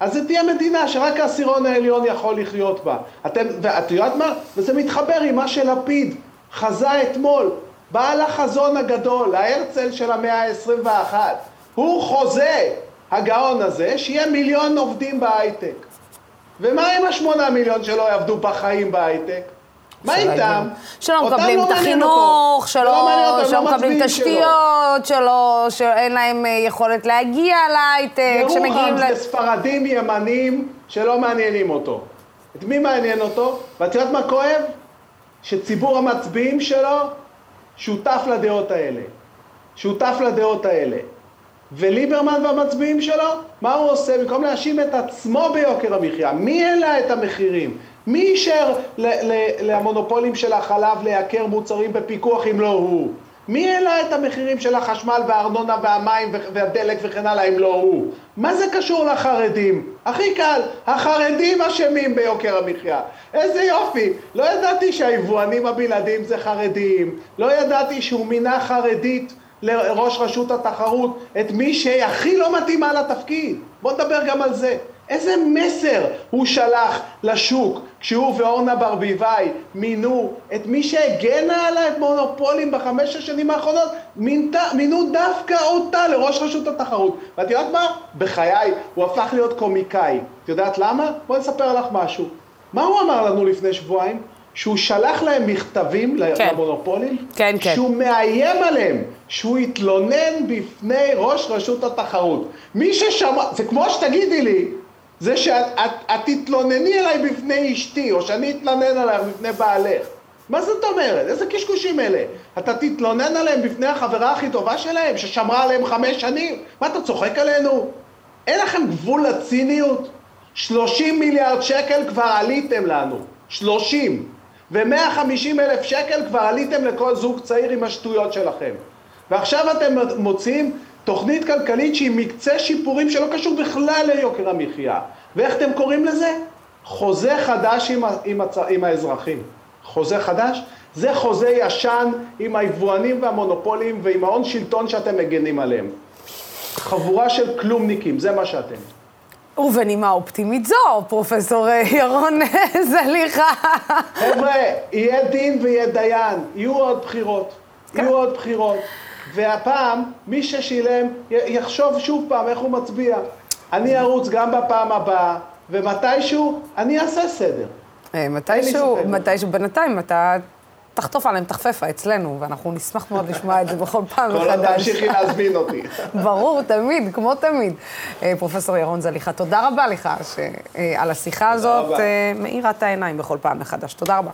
אז זה תהיה מדינה שרק העשירון העליון יכול לחיות בה. אתם, ואת יודעת מה? וזה מתחבר עם מה שלפיד חזה אתמול. בעל החזון הגדול, ההרצל של המאה ה-21. הוא חוזה, הגאון הזה, שיהיה מיליון עובדים בהייטק. ומה עם השמונה מיליון שלא יעבדו בחיים בהייטק? מה איתם? שלא מקבלים לא את החינוך, שלא לא מקבלים תשתיות, שלא, שאין להם אה, יכולת להגיע להייטק, שמגיעים ל... ירוחם זה ספרדים ימנים שלא מעניינים אותו. את מי מעניין אותו? ואת יודעת מה כואב? שציבור המצביעים שלו שותף לדעות האלה. שותף לדעות האלה. וליברמן והמצביעים שלו, מה הוא עושה? במקום להאשים את עצמו ביוקר המחיה, מי העלה את המחירים? מי אישר למונופולים של החלב לייקר מוצרים בפיקוח אם לא הוא? מי העלה את המחירים של החשמל והארנונה והמים והדלק וכן הלאה אם לא הוא? מה זה קשור לחרדים? הכי קל, החרדים אשמים ביוקר המחיה. איזה יופי, לא ידעתי שהיבואנים הבלעדיים זה חרדים, לא ידעתי שהוא מינה חרדית לראש רשות התחרות את מי שהכי לא מתאימה לתפקיד. בוא נדבר גם על זה. איזה מסר הוא שלח לשוק כשהוא ואורנה ברביבאי מינו את מי שהגנה על המונופולים בחמש השנים האחרונות, מינתה, מינו דווקא אותה לראש רשות התחרות. ואת יודעת מה? בחיי הוא הפך להיות קומיקאי. את יודעת למה? בואי נספר לך משהו. מה הוא אמר לנו לפני שבועיים? שהוא שלח להם מכתבים כן. למונופולים, כן, כן. שהוא מאיים עליהם, שהוא יתלונן בפני ראש רשות התחרות. מי ששמע, זה כמו שתגידי לי, זה שאת את, את תתלונני עליי בפני אשתי, או שאני אתלונן עלייך בפני בעלך. מה זאת אומרת? איזה קשקושים אלה? אתה תתלונן עליהם בפני החברה הכי טובה שלהם, ששמרה עליהם חמש שנים? מה, אתה צוחק עלינו? אין לכם גבול לציניות? 30 מיליארד שקל כבר עליתם לנו. 30. ו-150 אלף שקל כבר עליתם לכל זוג צעיר עם השטויות שלכם. ועכשיו אתם מוצאים תוכנית כלכלית שהיא מקצה שיפורים שלא קשור בכלל ליוקר המחיה. ואיך אתם קוראים לזה? חוזה חדש עם, עם, הצ... עם האזרחים. חוזה חדש? זה חוזה ישן עם היבואנים והמונופולים ועם ההון שלטון שאתם מגנים עליהם. חבורה של כלומניקים, זה מה שאתם. ובנימה אופטימית זו, פרופסור ירון זליכה. חבר'ה, יהיה דין ויהיה דיין, יהיו עוד בחירות. יהיו עוד בחירות. והפעם, מי ששילם, יחשוב שוב פעם איך הוא מצביע. אני ארוץ גם בפעם הבאה, ומתישהו אני אעשה סדר. אה, מתישהו, מתישהו, בינתיים אתה תחטוף עליהם תחפפה אצלנו, ואנחנו נשמח מאוד לשמוע את זה בכל פעם מחדש. כל עוד תמשיכי להזמין אותי. ברור, תמיד, כמו תמיד. אה, פרופסור ירון זליכה, תודה רבה לך על השיחה הזאת, מאירה את העיניים בכל פעם מחדש. תודה רבה.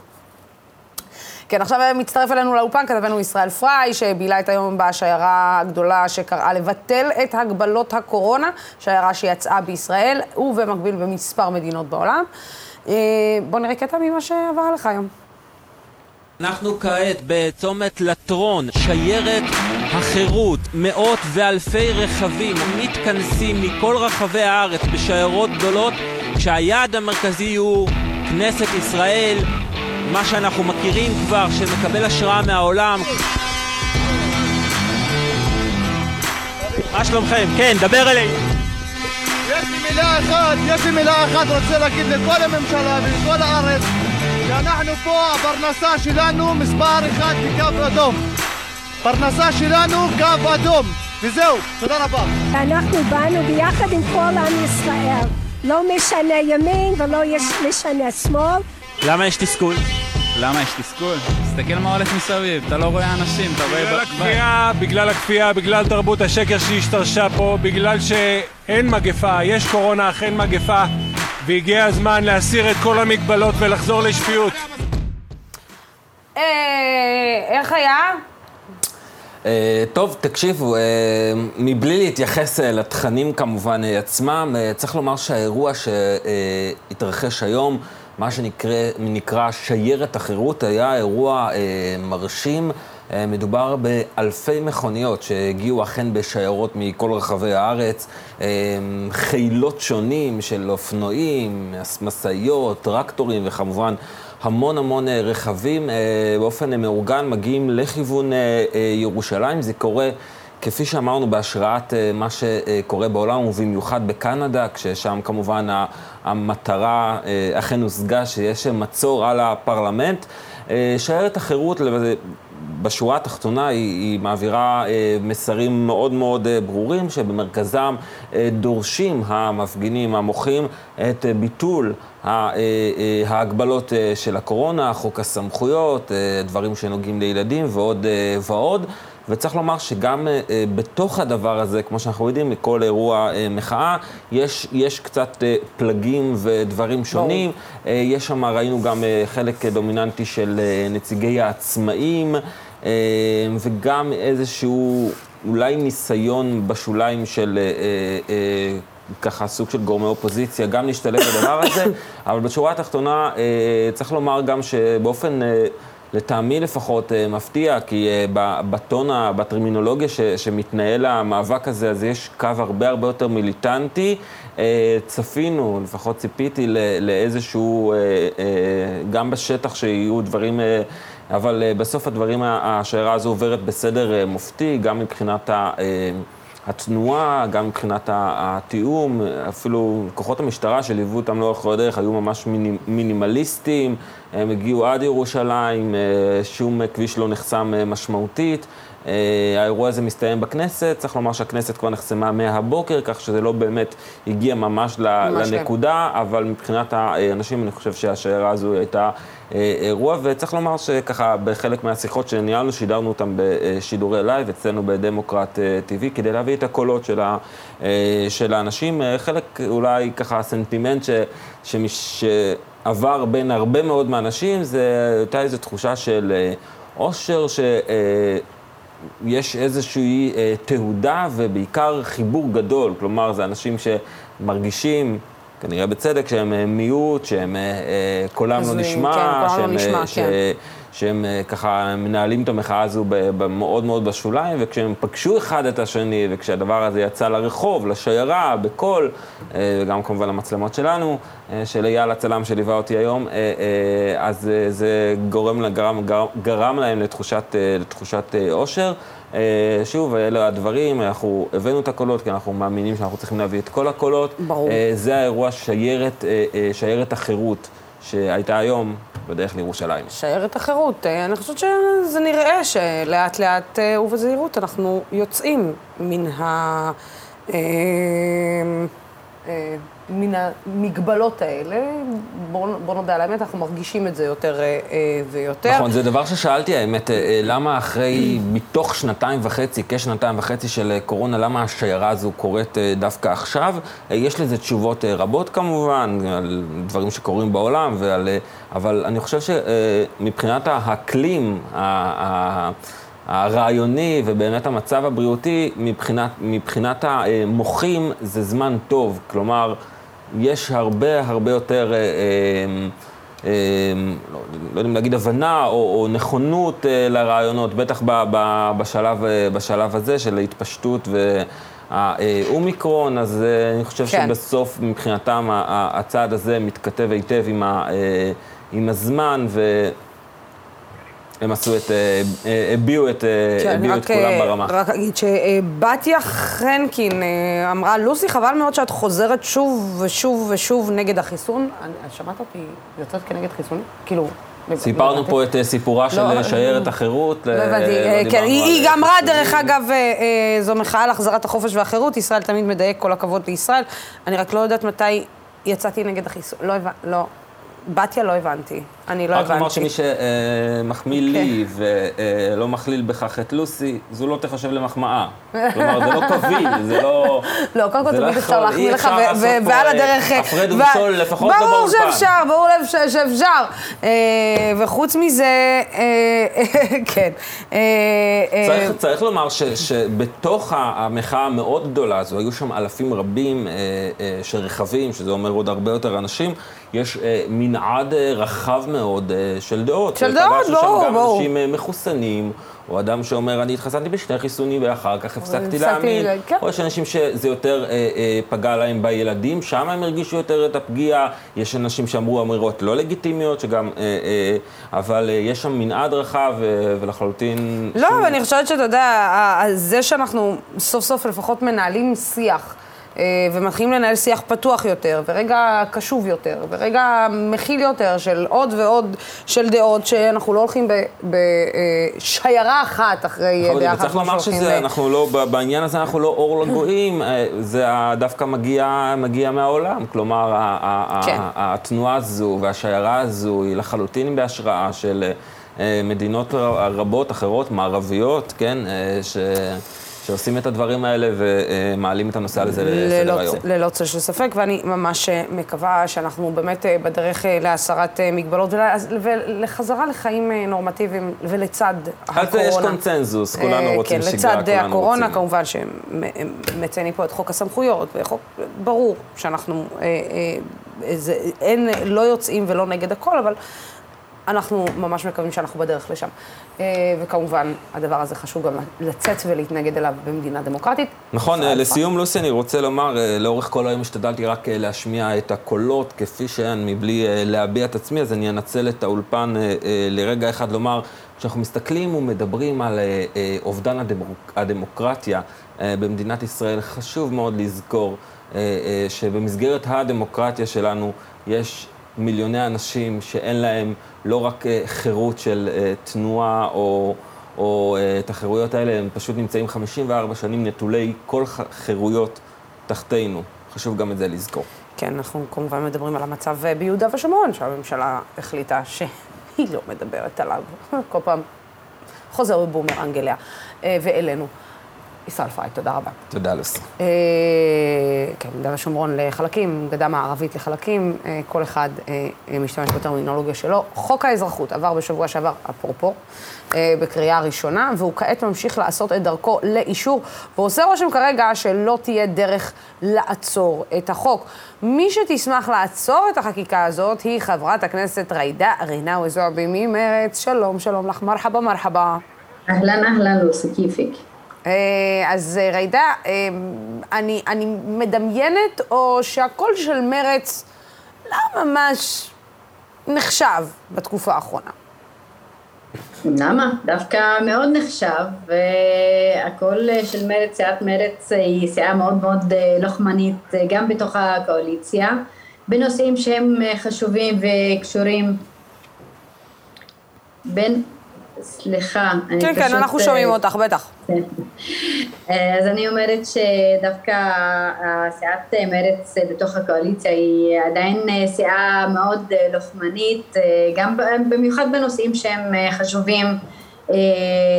כן, עכשיו מצטרף אלינו לאולפן כתבנו ישראל פריי, שבילה את היום בשיירה הגדולה שקראה לבטל את הגבלות הקורונה, שיירה שיצאה בישראל ובמקביל במספר מדינות בעולם. אה, בואו נראה קטע ממה שעבר עליך היום. אנחנו כעת בצומת לטרון, שיירת החירות, מאות ואלפי רכבים מתכנסים מכל רחבי הארץ בשיירות גדולות, כשהיעד המרכזי הוא כנסת ישראל, מה שאנחנו מכירים כבר, שמקבל השראה מהעולם. מה שלומכם? כן, דבר אליי. יש לי מילה אחת, יש לי מילה אחת רוצה להגיד לכל הממשלה ולכל הארץ שאנחנו פה, הפרנסה שלנו מספר אחד בקו אדום. פרנסה שלנו קו אדום. וזהו, תודה רבה. אנחנו באנו ביחד עם כל עם ישראל. לא משנה ימין ולא משנה שמאל. למה יש תסכול? למה יש תסכול? תסתכל מה הולך מסביב, אתה לא רואה אנשים, אתה רואה... בגלל הכפייה, בגלל הכפייה, בגלל תרבות השקר שהשתרשה פה, בגלל שאין מגפה, יש קורונה אך אין מגפה, והגיע הזמן להסיר את כל המגבלות ולחזור לשפיות. אה, איך היה? אה, טוב, תקשיבו, אה, מבלי להתייחס לתכנים כמובן עצמם, צריך לומר שהאירוע שהתרחש היום מה שנקרא שיירת החירות, היה אירוע אה, מרשים. אה, מדובר באלפי מכוניות שהגיעו אכן בשיירות מכל רחבי הארץ, אה, חילות שונים של אופנועים, משאיות, טרקטורים וכמובן המון המון אה, רכבים אה, באופן מאורגן מגיעים לכיוון אה, ירושלים. זה קורה... כפי שאמרנו, בהשראת אה, מה שקורה בעולם, ובמיוחד בקנדה, כששם כמובן המטרה אה, אכן הושגה, שיש מצור על הפרלמנט. אה, שיירת החירות, בשורה התחתונה, היא, היא מעבירה מסרים מאוד מאוד ברורים, שבמרכזם דורשים המפגינים, המוחים, את ביטול ההגבלות של הקורונה, חוק הסמכויות, דברים שנוגעים לילדים ועוד ועוד. וצריך לומר שגם uh, בתוך הדבר הזה, כמו שאנחנו יודעים, מכל אירוע uh, מחאה, יש, יש קצת uh, פלגים ודברים שונים. Uh, יש שם, ראינו גם uh, חלק דומיננטי של uh, נציגי העצמאים, uh, וגם איזשהו אולי ניסיון בשוליים של... Uh, uh, uh, ככה סוג של גורמי אופוזיציה, גם להשתלב בדבר הזה, אבל בשורה התחתונה צריך לומר גם שבאופן לטעמי לפחות אה, מפתיע, כי אה, בטון, בטרמינולוגיה ש, שמתנהל המאבק הזה, אז יש קו הרבה הרבה יותר מיליטנטי. אה, צפינו, לפחות ציפיתי לאיזשהו, גם בשטח שיהיו דברים, אבל בסוף הדברים, השיירה הזו עוברת בסדר מופתי, גם מבחינת ה... התנועה, גם מבחינת התיאום, אפילו כוחות המשטרה שליוו אותם לאורך הדרך היו ממש מינימליסטים, הם הגיעו עד ירושלים, אה, שום כביש לא נחסם אה, משמעותית. אה, האירוע הזה מסתיים בכנסת, צריך לומר שהכנסת כבר נחסמה מהבוקר, כך שזה לא באמת הגיע ממש, ממש כן. לנקודה, כן. אבל מבחינת האנשים אני חושב שהשיירה הזו הייתה אירוע, וצריך לומר שככה בחלק מהשיחות שניהלנו, שידרנו אותם בשידורי live אצלנו בדמוקרט TV, כדי להביא את הקולות של, ה, של האנשים. חלק אולי ככה סנטימנט ש, שמש, שעבר בין הרבה מאוד מהאנשים, זה הייתה איזו תחושה של אושר, ש... יש איזושהי אה, תהודה ובעיקר חיבור גדול, כלומר, זה אנשים שמרגישים, כנראה בצדק, שהם אה, מיעוט, שהם אה, אה קולם לא נשמע, כן, שהם, לא נשמע, ש, כן. שהם אה, ככה מנהלים את המחאה הזו מאוד מאוד בשוליים, וכשהם פגשו אחד את השני, וכשהדבר הזה יצא לרחוב, לשיירה, בקול, אה, וגם כמובן למצלמות שלנו, אה, של אייל הצלם שליווה אותי היום, אז זה גורם, גרם, גרם, גרם להם לתחושת, לתחושת אושר. שוב, אלה הדברים, אנחנו הבאנו את הקולות, כי אנחנו מאמינים שאנחנו צריכים להביא את כל הקולות. ברור. זה האירוע שיירת, שיירת החירות. שהייתה היום בדרך לירושלים. שיירת החירות. אה, אני חושבת שזה נראה שלאט לאט אה, ובזהירות אנחנו יוצאים מן ה... אה, אה, מן המגבלות האלה. בואו בוא נודה על האמת, אנחנו מרגישים את זה יותר אה, אה, ויותר. נכון, זה דבר ששאלתי, האמת, אה, אה, למה אחרי, מתוך שנתיים וחצי, כשנתיים וחצי של אה, קורונה, למה השיירה הזו קורית אה, דווקא עכשיו? אה, יש לזה תשובות אה, רבות כמובן, על דברים שקורים בעולם, ועל, אה, אבל אני חושב שמבחינת האקלים, ה- ה- הרעיוני ובאמת המצב הבריאותי, מבחינת, מבחינת המוחים זה זמן טוב. כלומר, יש הרבה הרבה יותר, אה, אה, אה, לא, לא יודע אם להגיד הבנה או, או נכונות אה, לרעיונות, בטח ב, ב, בשלב, אה, בשלב הזה של ההתפשטות והאומיקרון, אז אה, אני חושב כן. שבסוף מבחינתם הצעד הזה מתכתב היטב עם, ה, אה, עם הזמן ו... הם עשו את, אה, אה, הביעו את, אה, כן, הביעו את כולם ברמה. רק אגיד שבתיה חנקין אמרה, לוסי, חבל מאוד שאת חוזרת שוב ושוב ושוב נגד החיסון. שמעת אותי יוצאת כנגד חיסונים? כאילו... סיפרנו לא פה את סיפורה של לא, שיירת החירות. לא הבנתי, לא אה, כן, היא גם אמרה, חיסונים. דרך אגב, זו מחאה על החזרת החופש והחירות, ישראל תמיד מדייק, כל הכבוד לישראל. אני רק לא יודעת מתי יצאתי נגד החיסון, לא הבנתי, לא. בתיה לא הבנתי, אני לא רק הבנתי. שמי שמחמיא לי ולא מכליל בכך את לוסי, זו לא תחשב למחמאה. כלומר, זה לא קביל, זה לא... לא, קודם כל לא תמיד אפשר להחמיא לך, ועל אה, הדרך... הפרד ו- ומשול, לפחות לא ברור באולפן. שאפשר, ברור ש- שאפשר. אה, וחוץ מזה, אה, כן. אה, אה, צריך, לומר שבתוך המחאה המאוד גדולה הזו, היו שם אלפים רבים אה, אה, של רכבים, שזה אומר עוד הרבה יותר אנשים, יש אה, מנעד אה, רחב מאוד אה, של דעות. של דעות, פגשנו שם ברור, גם ברור. אנשים אה, מחוסנים, או אדם שאומר, אני התחסנתי בשני חיסונים ואחר כך הפסקתי להאמין. כן. או יש אנשים שזה יותר אה, אה, פגע להם בילדים, שם הם הרגישו יותר את הפגיעה. יש אנשים שאמרו אמירות לא לגיטימיות, שגם... אה, אה, אבל אה, יש שם מנעד רחב אה, ולחלוטין... לא, שום- אבל אני חושבת שאתה יודע, זה שאנחנו סוף סוף לפחות מנהלים שיח. אה, ומתחילים לנהל שיח פתוח יותר, ורגע קשוב יותר, ורגע מכיל יותר של עוד ועוד של דעות, שאנחנו לא הולכים בשיירה אחת אחרי נכון, דעה אחת. וצריך כמו לומר שזה, אנחנו לא, בעניין הזה אנחנו לא אור לגויים, אה, זה דווקא מגיע, מגיע מהעולם. כלומר, כן. התנועה הזו והשיירה הזו היא לחלוטין בהשראה של אה, מדינות רבות אחרות, מערביות, כן, אה, ש... שעושים את הדברים האלה ומעלים את הנושא הזה לסדר היום. ללא צל של ספק, ואני ממש אה, מקווה שאנחנו באמת אה, בדרך אה, להסרת מגבלות ולחזרה לחיים נורמטיביים ולצד הקורונה. אז יש קונצנזוס, כולנו אה, רוצים כן, שגרה, לצד כולנו הקורונה, רוצים. כמובן שמציינים פה את חוק הסמכויות, וחוק, ברור שאנחנו, אין, לא יוצאים ולא נגד הכל, אבל אנחנו ממש מקווים שאנחנו בדרך לשם. אה, וכמובן, הדבר הזה חשוב גם לצאת ולהתנגד אליו במדינה דמוקרטית. נכון, ישראל לסיום, לוסי, אני רוצה לומר, אה, לאורך כל היום השתדלתי רק אה, להשמיע את הקולות כפי שהן, מבלי אה, להביע את עצמי, אז אני אנצל את האולפן אה, אה, לרגע אחד לומר, כשאנחנו מסתכלים ומדברים על אה, אה, אובדן הדמוק- הדמוקרטיה אה, במדינת ישראל, חשוב מאוד לזכור אה, אה, שבמסגרת הדמוקרטיה שלנו יש מיליוני אנשים שאין להם לא רק אה, חירות של אה, תנועה או... או אה, את החירויות האלה, הם פשוט נמצאים 54 שנים נטולי כל חירויות תחתינו. חשוב גם את זה לזכור. כן, אנחנו כמובן מדברים על המצב ביהודה ושומרון, שהממשלה החליטה שהיא לא מדברת עליו. כל פעם חוזר בבומרנג אליה ואלינו. ישראל פריי, תודה רבה. תודה, לוסי. אה, כן, יהודה ושומרון לחלקים, גדה מערבית לחלקים, אה, כל אחד אה, אה, משתמש בטרמינולוגיה שלו. חוק האזרחות עבר בשבוע שעבר, אפרופו, אה, בקריאה ראשונה, והוא כעת ממשיך לעשות את דרכו לאישור, ועושה רושם כרגע שלא תהיה דרך לעצור את החוק. מי שתשמח לעצור את החקיקה הזאת היא חברת הכנסת ג'ידא רינאוי זועבי ממרצ. שלום, שלום לך, מרחבה, מרחבה. אהלן אהלן לוסי, כיפק. אה, אז אה, ג'ידא, אה, אני, אני מדמיינת, או שהקול של מרץ לא ממש נחשב בתקופה האחרונה. למה? דווקא מאוד נחשב, והקול של מרצ, סיעת מרצ היא סיעה מאוד מאוד לוחמנית גם בתוך הקואליציה, בנושאים שהם חשובים וקשורים בין סליחה, כן. כן, אנחנו אה, שומעים אותך, בטח. כן. אה, אז אני אומרת שדווקא סיעת מרצ בתוך הקואליציה היא עדיין סיעה מאוד לוחמנית, אה, גם במיוחד בנושאים שהם אה, חשובים אה,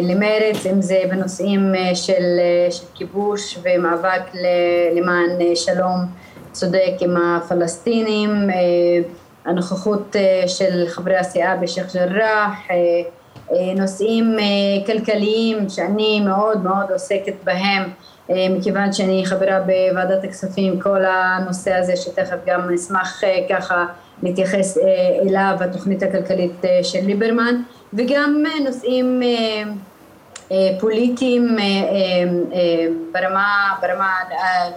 למרצ, אם זה בנושאים אה, של, אה, של כיבוש ומאבק למען אה, שלום צודק עם הפלסטינים, אה, הנוכחות אה, של חברי הסיעה בשייח' ג'ראח, אה, אה, נושאים אה, כלכליים שאני מאוד מאוד עוסקת בהם אה, מכיוון שאני חברה בוועדת הכספים כל הנושא הזה שתכף גם נשמח אה, ככה להתייחס אה, אליו התוכנית הכלכלית אה, של ליברמן וגם אה, נושאים אה, אה, פוליטיים אה, אה, אה, ברמה, ברמה אה,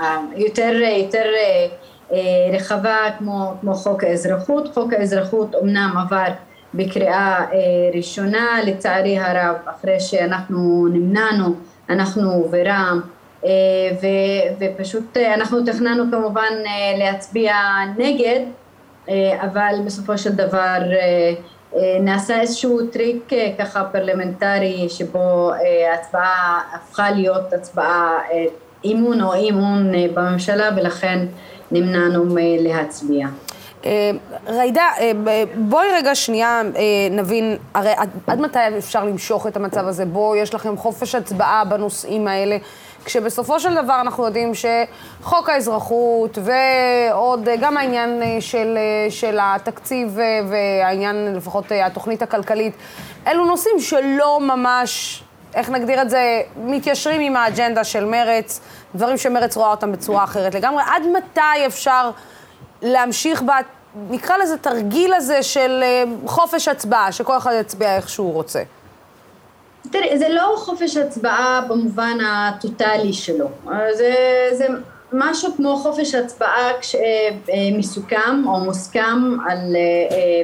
אה, יותר, יותר אה, אה, רחבה כמו, כמו חוק האזרחות. חוק האזרחות אמנם עבר בקריאה אה, ראשונה, לצערי הרב, אחרי שאנחנו נמנענו, אנחנו ורע"מ, אה, ופשוט אה, אנחנו תכננו כמובן להצביע נגד, אבל בסופו של דבר נעשה איזשהו טריק ככה פרלמנטרי שבו ההצבעה הפכה להיות הצבעה אימון או אי אימון אה, בממשלה ולכן נמנענו מלהצביע. אה, ג'ידא, אה, בואי רגע שנייה אה, נבין, הרי עד, עד מתי אפשר למשוך את המצב הזה? בו יש לכם חופש הצבעה בנושאים האלה, כשבסופו של דבר אנחנו יודעים שחוק האזרחות ועוד, גם העניין של, של התקציב והעניין, לפחות התוכנית הכלכלית, אלו נושאים שלא ממש... איך נגדיר את זה, מתיישרים עם האג'נדה של מרץ, דברים שמרץ רואה אותם בצורה אחרת לגמרי. עד מתי אפשר להמשיך ב... נקרא לזה תרגיל הזה של אה, חופש הצבעה, שכל אחד יצביע איך שהוא רוצה. תראי, זה לא חופש הצבעה במובן הטוטלי שלו, זה, זה משהו כמו חופש הצבעה כש, אה, אה, מסוכם או מוסכם על,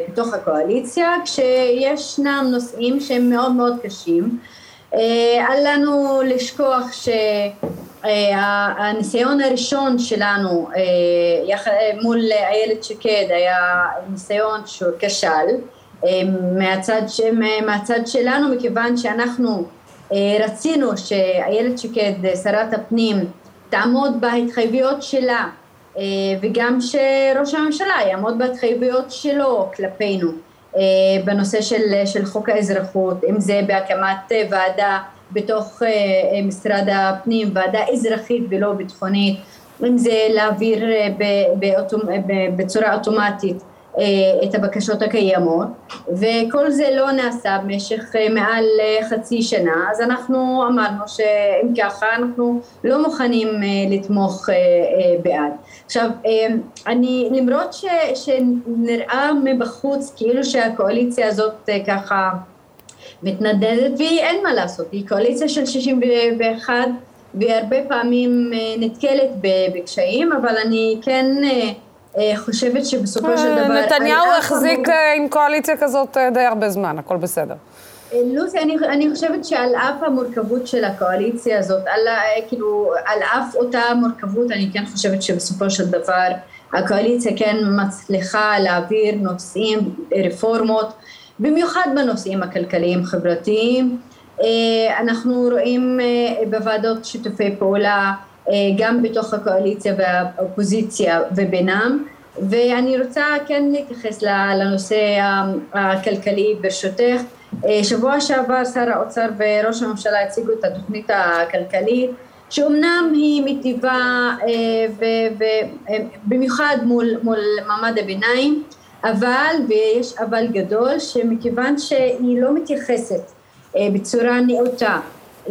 בתוך הקואליציה, כשישנם נושאים שהם מאוד מאוד קשים. אל לנו לשכוח שהניסיון הראשון שלנו אה, אה, מול איילת שקד היה ניסיון שהוא כשל. אה, מהצד. מהצד שלנו מכיוון שאנחנו אה, רצינו שאיילת שקד שרת הפנים תעמוד בהתחייבויות שלה אה, וגם שראש הממשלה יעמוד בהתחייבויות שלו כלפינו אה, בנושא של, של חוק האזרחות אם זה בהקמת אה, ועדה בתוך אה, משרד הפנים ועדה אזרחית ולא ביטחונית אם זה להעביר ב- בצורה אוטומטית אה, את הבקשות הקיימות וכל זה לא נעשה במשך אה, מעל אה, חצי שנה אז אנחנו אמרנו שאם ככה אנחנו לא מוכנים אה, לתמוך אה, אה, בעד. עכשיו אה, אני למרות ש, שנראה מבחוץ כאילו שהקואליציה הזאת אה, ככה מתנדדת והיא אין מה לעשות היא קואליציה של 61 והרבה פעמים אה, נתקלת בקשיים אבל אני כן אה, אה, חושבת שבסופו של דבר... נתניהו החזיק עם קואליציה כזאת די הרבה זמן, הכל בסדר. לוסי, אני, אני חושבת שעל אף המורכבות של הקואליציה הזאת, על, כאילו, על אף אותה מורכבות, אני כן חושבת שבסופו של דבר הקואליציה כן מצליחה להעביר נושאים, רפורמות, במיוחד בנושאים הכלכליים חברתיים. אה, אנחנו רואים אה, בוועדות שיתופי פעולה אה, גם בתוך הקואליציה והאופוזיציה ובינם. ואני רוצה כן להתייחס לנושא הכלכלי ברשותך. שבוע שעבר שר האוצר וראש הממשלה הציגו את התוכנית הכלכלית שאומנם היא מיטיבה ובמיוחד מול, מול מעמד הביניים ויש אבל גדול שמכיוון שהיא לא מתייחסת אה, בצורה נאותה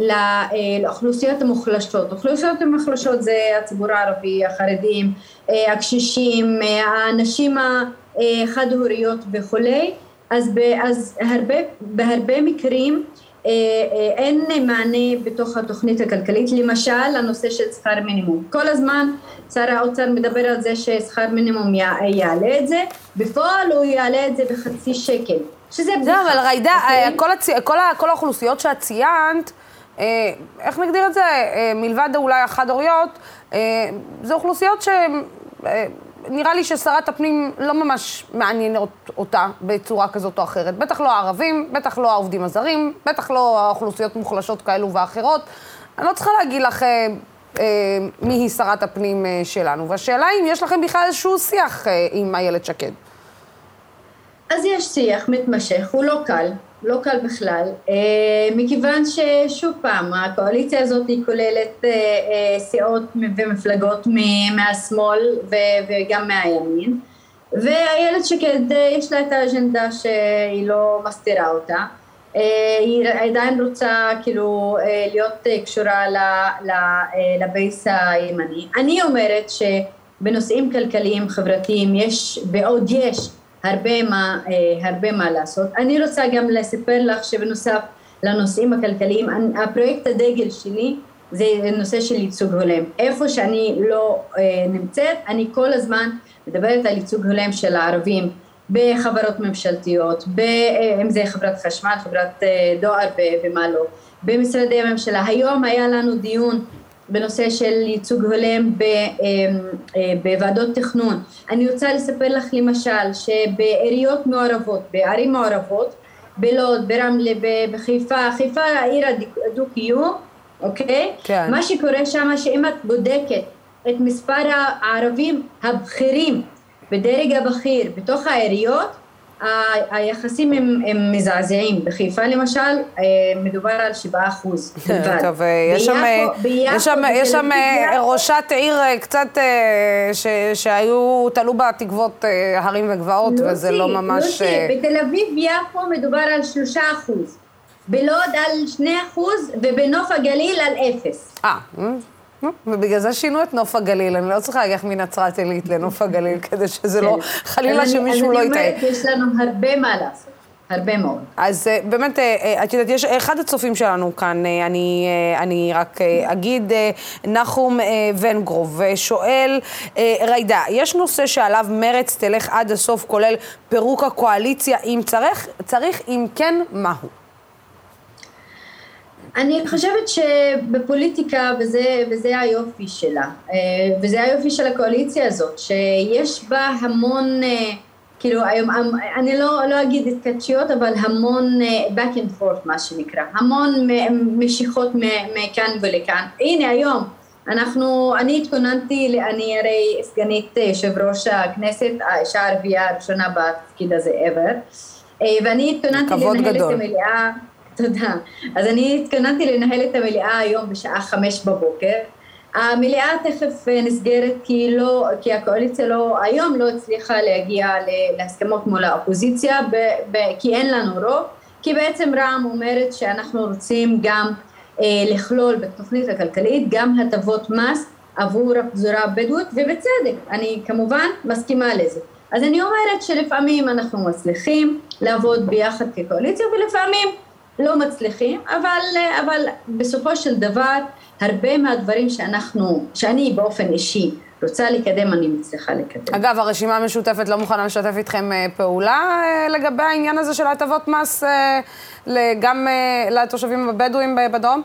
אה, לאוכלוסיות המוחלשות. אוכלוסיות המוחלשות זה הציבור הערבי, החרדים, אה, הקשישים, אה, הנשים החד-הוריות וכולי, אז, אז הרבה, בהרבה מקרים אין מענה בתוך התוכנית הכלכלית, למשל הנושא של שכר מינימום. כל הזמן שר האוצר מדבר על זה ששכר מינימום יע- יעלה את זה, בפועל הוא יעלה את זה בחצי שקל. שזה זהו, אבל ג'ידא, אוקיי? אה, כל הצי- כל ה- כל האוכלוסיות שאת ציינת, אה, איך נגדיר את זה? אה, מלבד אולי החד-הוריות, אה, זה אוכלוסיות שהן אה, נראה לי ששרת הפנים לא ממש מעניין אותה בצורה כזאת או אחרת. בטח לא הערבים, בטח לא העובדים הזרים, בטח לא האוכלוסיות מוחלשות כאלו ואחרות. אני לא צריכה להגיד לך אה, אה, מי היא שרת הפנים אה, שלנו. והשאלה היא אם יש לכם בכלל איזשהו שיח אה, עם איילת שקד. אז יש שיח מתמשך, הוא לא קל, לא קל בכלל, אה, מכיוון ששוב פעם, הקואליציה הזאת היא כוללת אה, אה, סיעות ומפלגות מהשמאל וגם מהימין, ואיילת שקד יש לה את האג'נדה שהיא לא מסתירה אותה, היא עדיין רוצה כאילו להיות קשורה לבייס הימני. אני אומרת שבנושאים כלכליים חברתיים יש ועוד יש הרבה מה, אה, הרבה מה לעשות. אני רוצה גם לספר לך שבנוסף לנושאים הכלכליים, הפרויקט הדגל שלי זה נושא של ייצוג הולם. איפה שאני לא אה, נמצאת, אני כל הזמן מדברת על ייצוג הולם של הערבים בחברות ממשלתיות, ב, אה, אם זה חברת חשמל, חברת דואר ומה לא, במשרדי הממשלה. היום היה לנו דיון בנושא של ייצוג הולם אה, אה, בוועדות תכנון. אני רוצה לספר לך למשל שבעיריות מעורבות, בערים מעורבות, בלוד, ברמלה, בחיפה, חיפה העיר הדו-קיום, אוקיי? כן. מה שקורה שם שאם את בודקת את מספר הערבים הבכירים בדרג הבכיר בתוך העיריות היחסים הם הם מזעזעים, בחיפה למשל אה, מדובר על 7 אחוז. כן, טוב, אה, יש שם אה, יש שם ראשת עיר קצת ש, שהיו, תלו בה תקוות הרים וגבעות לא וזה לא, לא ממש... בתל אביב יפו מדובר על 3 אחוז, בלוד על 2 אחוז ובנוף הגליל על 0. ובגלל זה שינו את נוף הגליל, אני לא צריכה להגיע מנצרת עילית לנוף הגליל, כדי שזה לא, כן. חלילה שמישהו לא יטעה. אני אומרת, יש לנו הרבה מה לעשות. הרבה מאוד. אז אה, באמת, אה, אה, את יודעת, יש אחד הצופים שלנו כאן, אני, אני רק אגיד, נחום ונגרוב, שואל, ריידה, יש נושא שעליו מרץ תלך עד הסוף, כולל פירוק הקואליציה, אם צריך, צריך אם כן, מהו? אני חושבת שבפוליטיקה, וזה, וזה היופי שלה, אה, וזה היופי של הקואליציה הזאת, שיש בה המון, אה, כאילו היום, אני לא, לא אגיד התכתשויות, אבל המון אה, back and forth מה שנקרא, המון משיכות מכאן ולכאן. הנה היום, אנחנו, אני התכוננתי, אני הרי סגנית יושב ראש הכנסת, האישה הערבייה הראשונה בתפקיד הזה ever, ואני התכוננתי לנהל את המליאה. אז אני התכוננתי לנהל את המליאה היום בשעה חמש בבוקר. המליאה תכף אה, נסגרת כי, לא, כי הקואליציה לא, היום לא הצליחה להגיע להסכמות מול האופוזיציה ב, ב, כי אין לנו רוב, כי בעצם רע"מ אומרת שאנחנו רוצים גם אה, לכלול בתוכנית הכלכלית גם הטבות מס עבור הפזורה הבדואית ובצדק, אני כמובן מסכימה לזה. אז אני אומרת שלפעמים אנחנו מצליחים לעבוד ביחד כקואליציה ולפעמים לא מצליחים, אבל, אבל בסופו של דבר הרבה מהדברים שאנחנו, שאני באופן אישי רוצה לקדם, אני מצליחה לקדם. אגב, הרשימה המשותפת לא מוכנה לשתף איתכם אה, פעולה אה, לגבי העניין הזה של הטבות מס אה, גם לתושבים הבדואים בדרום?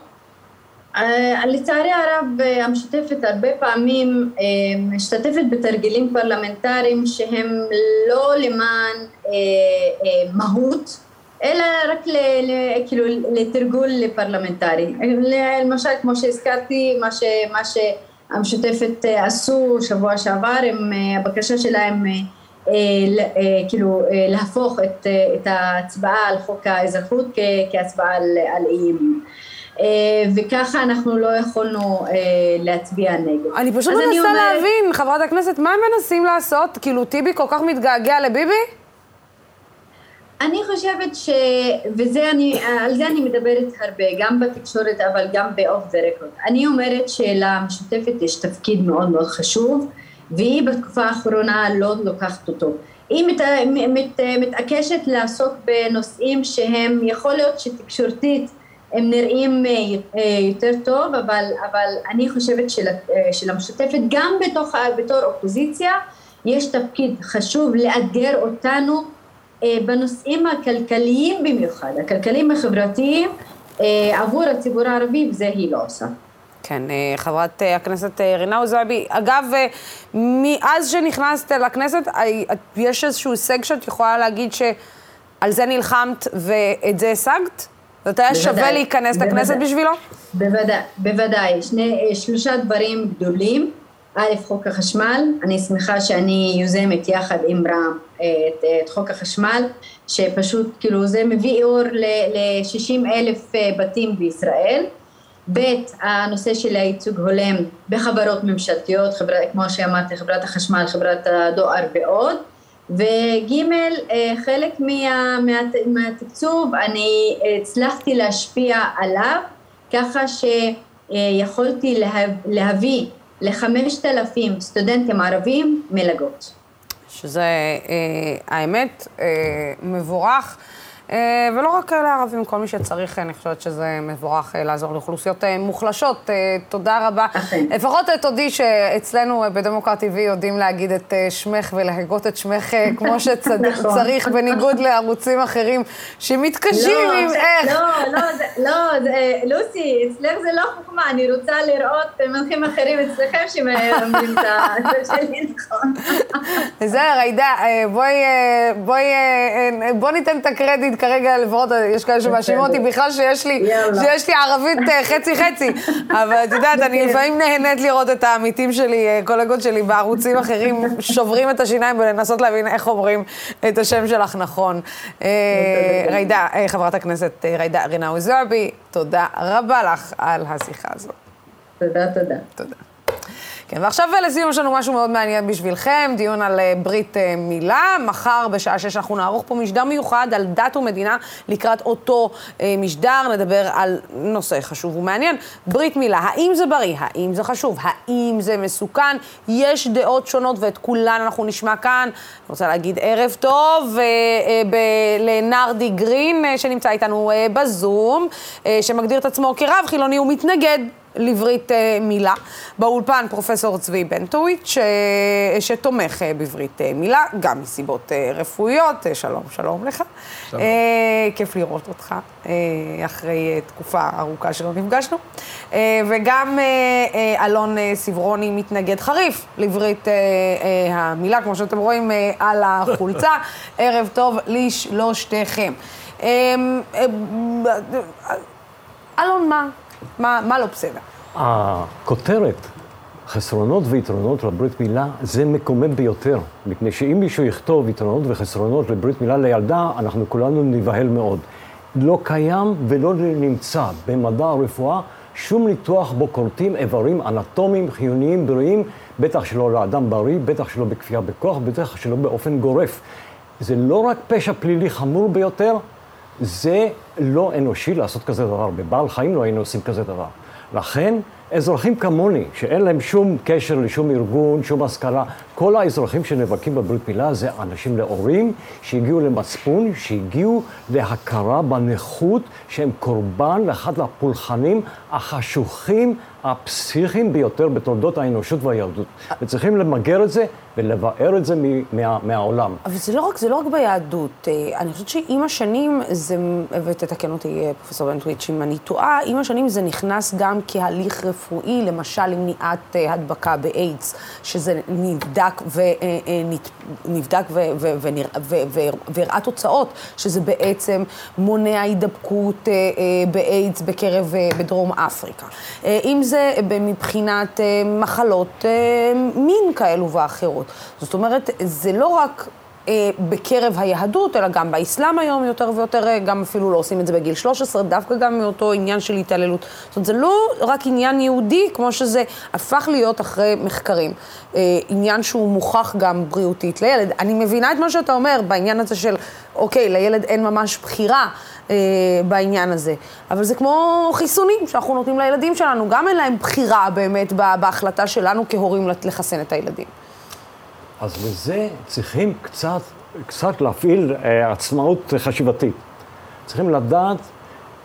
לצערי הרב המשותפת הרבה פעמים משתתפת בתרגילים פרלמנטריים שהם לא למען מהות אלא רק ל, ל, כאילו לתרגול פרלמנטרי. למשל, כמו שהזכרתי, מה, ש, מה שהמשותפת אה, עשו שבוע שעבר, הם, אה, הבקשה שלהם אה, כאילו להפוך את, את ההצבעה על חוק האזרחות כ, כהצבעה על, על אי אימון. וככה אנחנו לא יכולנו להצביע נגד. אני פשוט מנסה אומר... להבין, חברת הכנסת, מה הם מנסים לעשות? כאילו טיבי כל כך מתגעגע לביבי? אני חושבת ש... וזה אני, על זה אני מדברת הרבה, גם בתקשורת אבל גם. אני אומרת שלמשותפת יש תפקיד מאוד מאוד חשוב והיא בתקופה האחרונה לא לוקחת אותו. היא מת, מת, מתעקשת לעסוק בנושאים שהם, יכול להיות שתקשורתית הם נראים אה, יותר טוב, אבל, אבל אני חושבת של, אה, שלמשותפת גם בתוך, בתור אופוזיציה יש תפקיד חשוב לאתגר אותנו אה, בנושאים הכלכליים במיוחד, הכלכליים החברתיים אה, עבור הציבור הערבי, וזה היא לא עושה. כן, אה, חברת אה, הכנסת אה, רינאו זועבי. אגב, מאז שנכנסת לכנסת, יש איזשהו הישג שאת יכולה להגיד שעל זה נלחמת ואת זה השגת? זאת היה שווה להיכנס בוודאי, לכנסת בשבילו? בוודאי, בוודאי. שני, שלושה דברים גדולים. א', חוק החשמל, אני שמחה שאני יוזמת יחד עם רם את, את חוק החשמל, שפשוט כאילו זה מביא אור ל-60 אלף בתים בישראל. ב', הנושא של הייצוג הולם בחברות ממשלתיות, חבר, כמו שאמרתי, חברת החשמל, חברת הדואר ועוד, וג', אה, חלק מה, מה, מהתקצוב אני הצלחתי להשפיע עליו ככה שיכולתי לה, להביא לחמשת אלפים סטודנטים ערבים מלגות. שזה אה, האמת אה, מבורך. אה, ולא רק לערבים, כל מי שצריך, אני חושבת שזה מבורך אה, לעזור לאוכלוסיות אה, מוחלשות. תודה רבה. לפחות תודי שאצלנו בדמוקרט TV יודעים להגיד את שמך ולהגות את שמך כמו שצריך, נכון. בניגוד לערוצים אחרים שמתקשים לא, עם איך. לא, לא, לא, לוסי, אצלך זה לא חוכמה, אני רוצה לראות מנחים אחרים אצלכם שמלמדים את זה שלי נכון. בסדר, עאידה, בואי ניתן את הקרדיט כרגע לפחות, יש כאלה שמאשימים אותי בכלל שיש לי, שיש לי ערבית אה, חצי-חצי. אבל את יודעת, אני. לפעמים נהנית לראות את העמיתים שלי, אה, קולגות שלי בערוצים אחרים, שוברים את השיניים ולנסות להבין איך אומרים את השם שלך נכון. ג'ידא, אה, חברת הכנסת ג'ידא רינאוי זועבי, תודה רבה לך על השיחה הזאת. תודה, תודה. תודה. כן, ועכשיו לסיום יש לנו משהו מאוד מעניין בשבילכם, דיון על uh, ברית uh, מילה. מחר בשעה שש אנחנו נערוך פה משדר מיוחד על דת ומדינה לקראת אותו משדר, נדבר על נושא חשוב ומעניין. ברית מילה, האם זה בריא? האם זה חשוב? האם זה מסוכן? יש דעות שונות ואת כולן אנחנו נשמע כאן. אני רוצה להגיד ערב טוב לנרדי גרין שנמצא איתנו בזום, שמגדיר את עצמו כרב חילוני ומתנגד לברית אה, מילה. באולפן פרופסור צבי בנטוויץ', שתומך אה, בברית אה, מילה, גם מסיבות רפואיות. שלום, שלום לך. שלום. כיף לראות אותך אחרי תקופה ארוכה שלא נפגשנו. וגם אלון סברוני מתנגד חריף לברית המילה, כמו שאתם רואים על החולצה. ערב טוב לשלושתכם. אלון, מה? מה, מה לא בסדר? הכותרת, חסרונות ויתרונות לברית מילה, זה מקומם ביותר. מפני שאם מישהו יכתוב יתרונות וחסרונות לברית מילה לילדה, אנחנו כולנו נבהל מאוד. לא קיים ולא נמצא במדע הרפואה שום ניתוח בו כורתים איברים אנטומיים חיוניים בריאים, בטח שלא לאדם בריא, בטח שלא בכפייה בכוח, בטח שלא באופן גורף. זה לא רק פשע פלילי חמור ביותר, זה לא אנושי לעשות כזה דבר. בבעל חיים לא היינו עושים כזה דבר. לכן, אזרחים כמוני, שאין להם שום קשר לשום ארגון, שום השכלה, כל האזרחים שנאבקים בברית מילה זה אנשים נאורים, שהגיעו למצפון, שהגיעו להכרה בנכות שהם קורבן לאחד הפולחנים החשוכים הפסיכיים ביותר בתולדות האנושות והיהדות. וצריכים למגר את זה ולבאר את זה מה, מהעולם. אבל זה לא, רק, זה לא רק ביהדות. אה, אני חושבת שעם השנים זה, ותתקן אותי אה, פרופסור בנטוויץ' אם אני טועה, עם השנים זה נכנס גם כהליך רפואי, למשל למניעת אה, הדבקה באיידס, שזה נבדק, ונבדק והראה תוצאות, שזה בעצם מונע הידבקות באיידס בקרב, בדרום אפריקה. אם זה מבחינת מחלות מין כאלו ואחרות. זאת אומרת, זה לא רק אה, בקרב היהדות, אלא גם באסלאם היום יותר ויותר, גם אפילו לא עושים את זה בגיל 13, דווקא גם מאותו עניין של התעללות. זאת אומרת, זה לא רק עניין יהודי, כמו שזה הפך להיות אחרי מחקרים. עניין שהוא מוכח גם בריאותית לילד. אני מבינה את מה שאתה אומר בעניין הזה של, אוקיי, לילד אין ממש בחירה. אה, בעניין הזה. אבל זה כמו חיסונים שאנחנו נותנים לילדים שלנו, גם אין להם בחירה באמת בהחלטה שלנו כהורים לחסן את הילדים. אז לזה צריכים קצת, קצת להפעיל אה, עצמאות חשיבתית. צריכים לדעת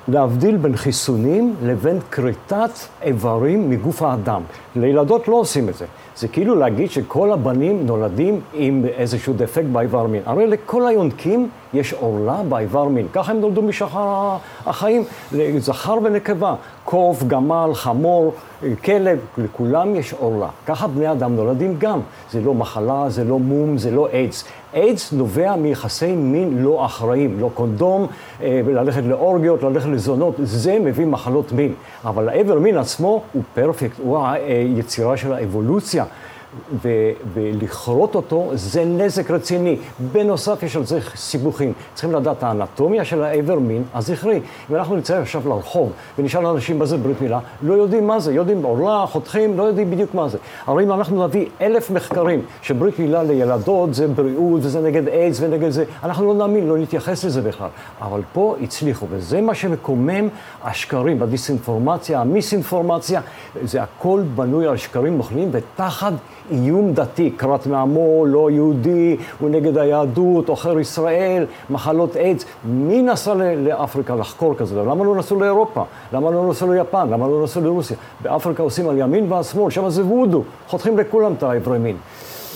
להבדיל בין חיסונים לבין כריתת איברים מגוף האדם. לילדות לא עושים את זה. זה כאילו להגיד שכל הבנים נולדים עם איזשהו דפקט באיבר מין. הרי לכל היונקים יש עורלה באיבר מין. ככה הם נולדו משחר החיים, זכר ונקבה. קוף, גמל, חמור, כלב, לכולם יש עורלה. ככה בני אדם נולדים גם. זה לא מחלה, זה לא מום, זה לא איידס. איידס נובע מיחסי מין לא אחראים, לא קונדום, אה, ללכת לאורגיות, ללכת לזונות, זה מביא מחלות מין. אבל האיבר מין עצמו הוא פרפקט, הוא היצירה של האבולוציה. ו- ולכרות אותו זה נזק רציני. בנוסף, יש על זה סיבוכים. צריכים לדעת האנטומיה של האיבר מין הזכרי. אם אנחנו נצא עכשיו לרחוב ונשאל אנשים מה זה ברית מילה, לא יודעים מה זה, יודעים עורלה, חותכים, לא יודעים בדיוק מה זה. הרי אם אנחנו נביא אלף מחקרים שברית מילה לילדות זה בריאות וזה נגד איידס ונגד זה, אנחנו לא נאמין, לא נתייחס לזה בכלל. אבל פה הצליחו, וזה מה שמקומם השקרים, הדיסאינפורמציה, המיסאינפורמציה, זה הכל בנוי על שקרים מוכנים ותחת איום דתי, קרת מעמו, לא יהודי, הוא נגד היהדות, עוכר ישראל, מחלות איידס. מי נסע לאפריקה לחקור כזה? למה לא נסעו לאירופה? למה לא נסעו ליפן? למה לא נסעו לרוסיה? באפריקה עושים על ימין ועל שמאל, שם זה וודו, חותכים לכולם את האיברי מין.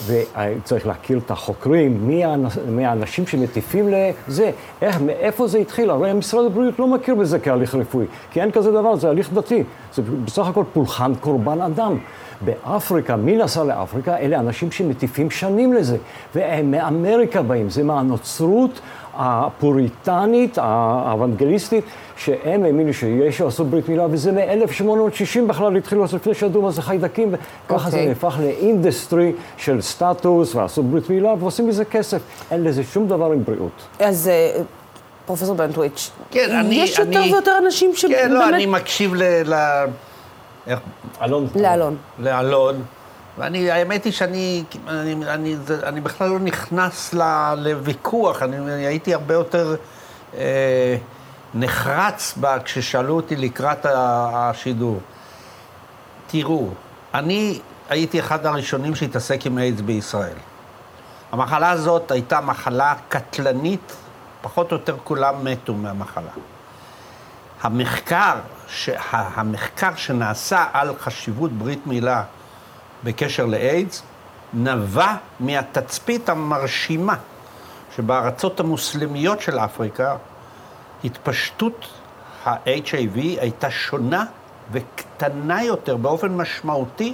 וצריך להכיר את החוקרים, מי, האנש, מי האנשים שמטיפים לזה, איך, מאיפה זה התחיל. הרי משרד הבריאות לא מכיר בזה כהליך רפואי, כי אין כזה דבר, זה הליך דתי. זה בסך הכל פולחן קורבן אדם. באפריקה, מי נסע לאפריקה? אלה אנשים שמטיפים שנים לזה, והם מאמריקה באים, זה מהנוצרות הפוריטנית, האוונגליסטית, שהם האמינו שישו עשו ברית מילה, וזה מ-1860 בכלל התחילו לעשות, לפני שידעו מה זה חיידקים, וככה okay. זה אוקיי. נהפך לאינדסטרי של סטטוס, ועשו ברית מילה, ועושים מזה כסף. אין לזה שום דבר עם בריאות. אז... אה, פרופסור בנטוויץ', כן, אני... יש יותר אני, ויותר אנשים שבאמת... כן, לא, אני מקשיב ל... ל... איך? אלון. לאלון. לאלון. ואני, האמת היא שאני אני, אני, זה, אני בכלל לא נכנס ל, לוויכוח, אני, אני הייתי הרבה יותר אה, נחרץ בה כששאלו אותי לקראת השידור. תראו, אני הייתי אחד הראשונים שהתעסק עם איידס בישראל. המחלה הזאת הייתה מחלה קטלנית, פחות או יותר כולם מתו מהמחלה. המחקר, המחקר שנעשה על חשיבות ברית מילה בקשר לאיידס, נבע מהתצפית המרשימה שבארצות המוסלמיות של אפריקה, התפשטות ה-HIV הייתה שונה וקטנה יותר באופן משמעותי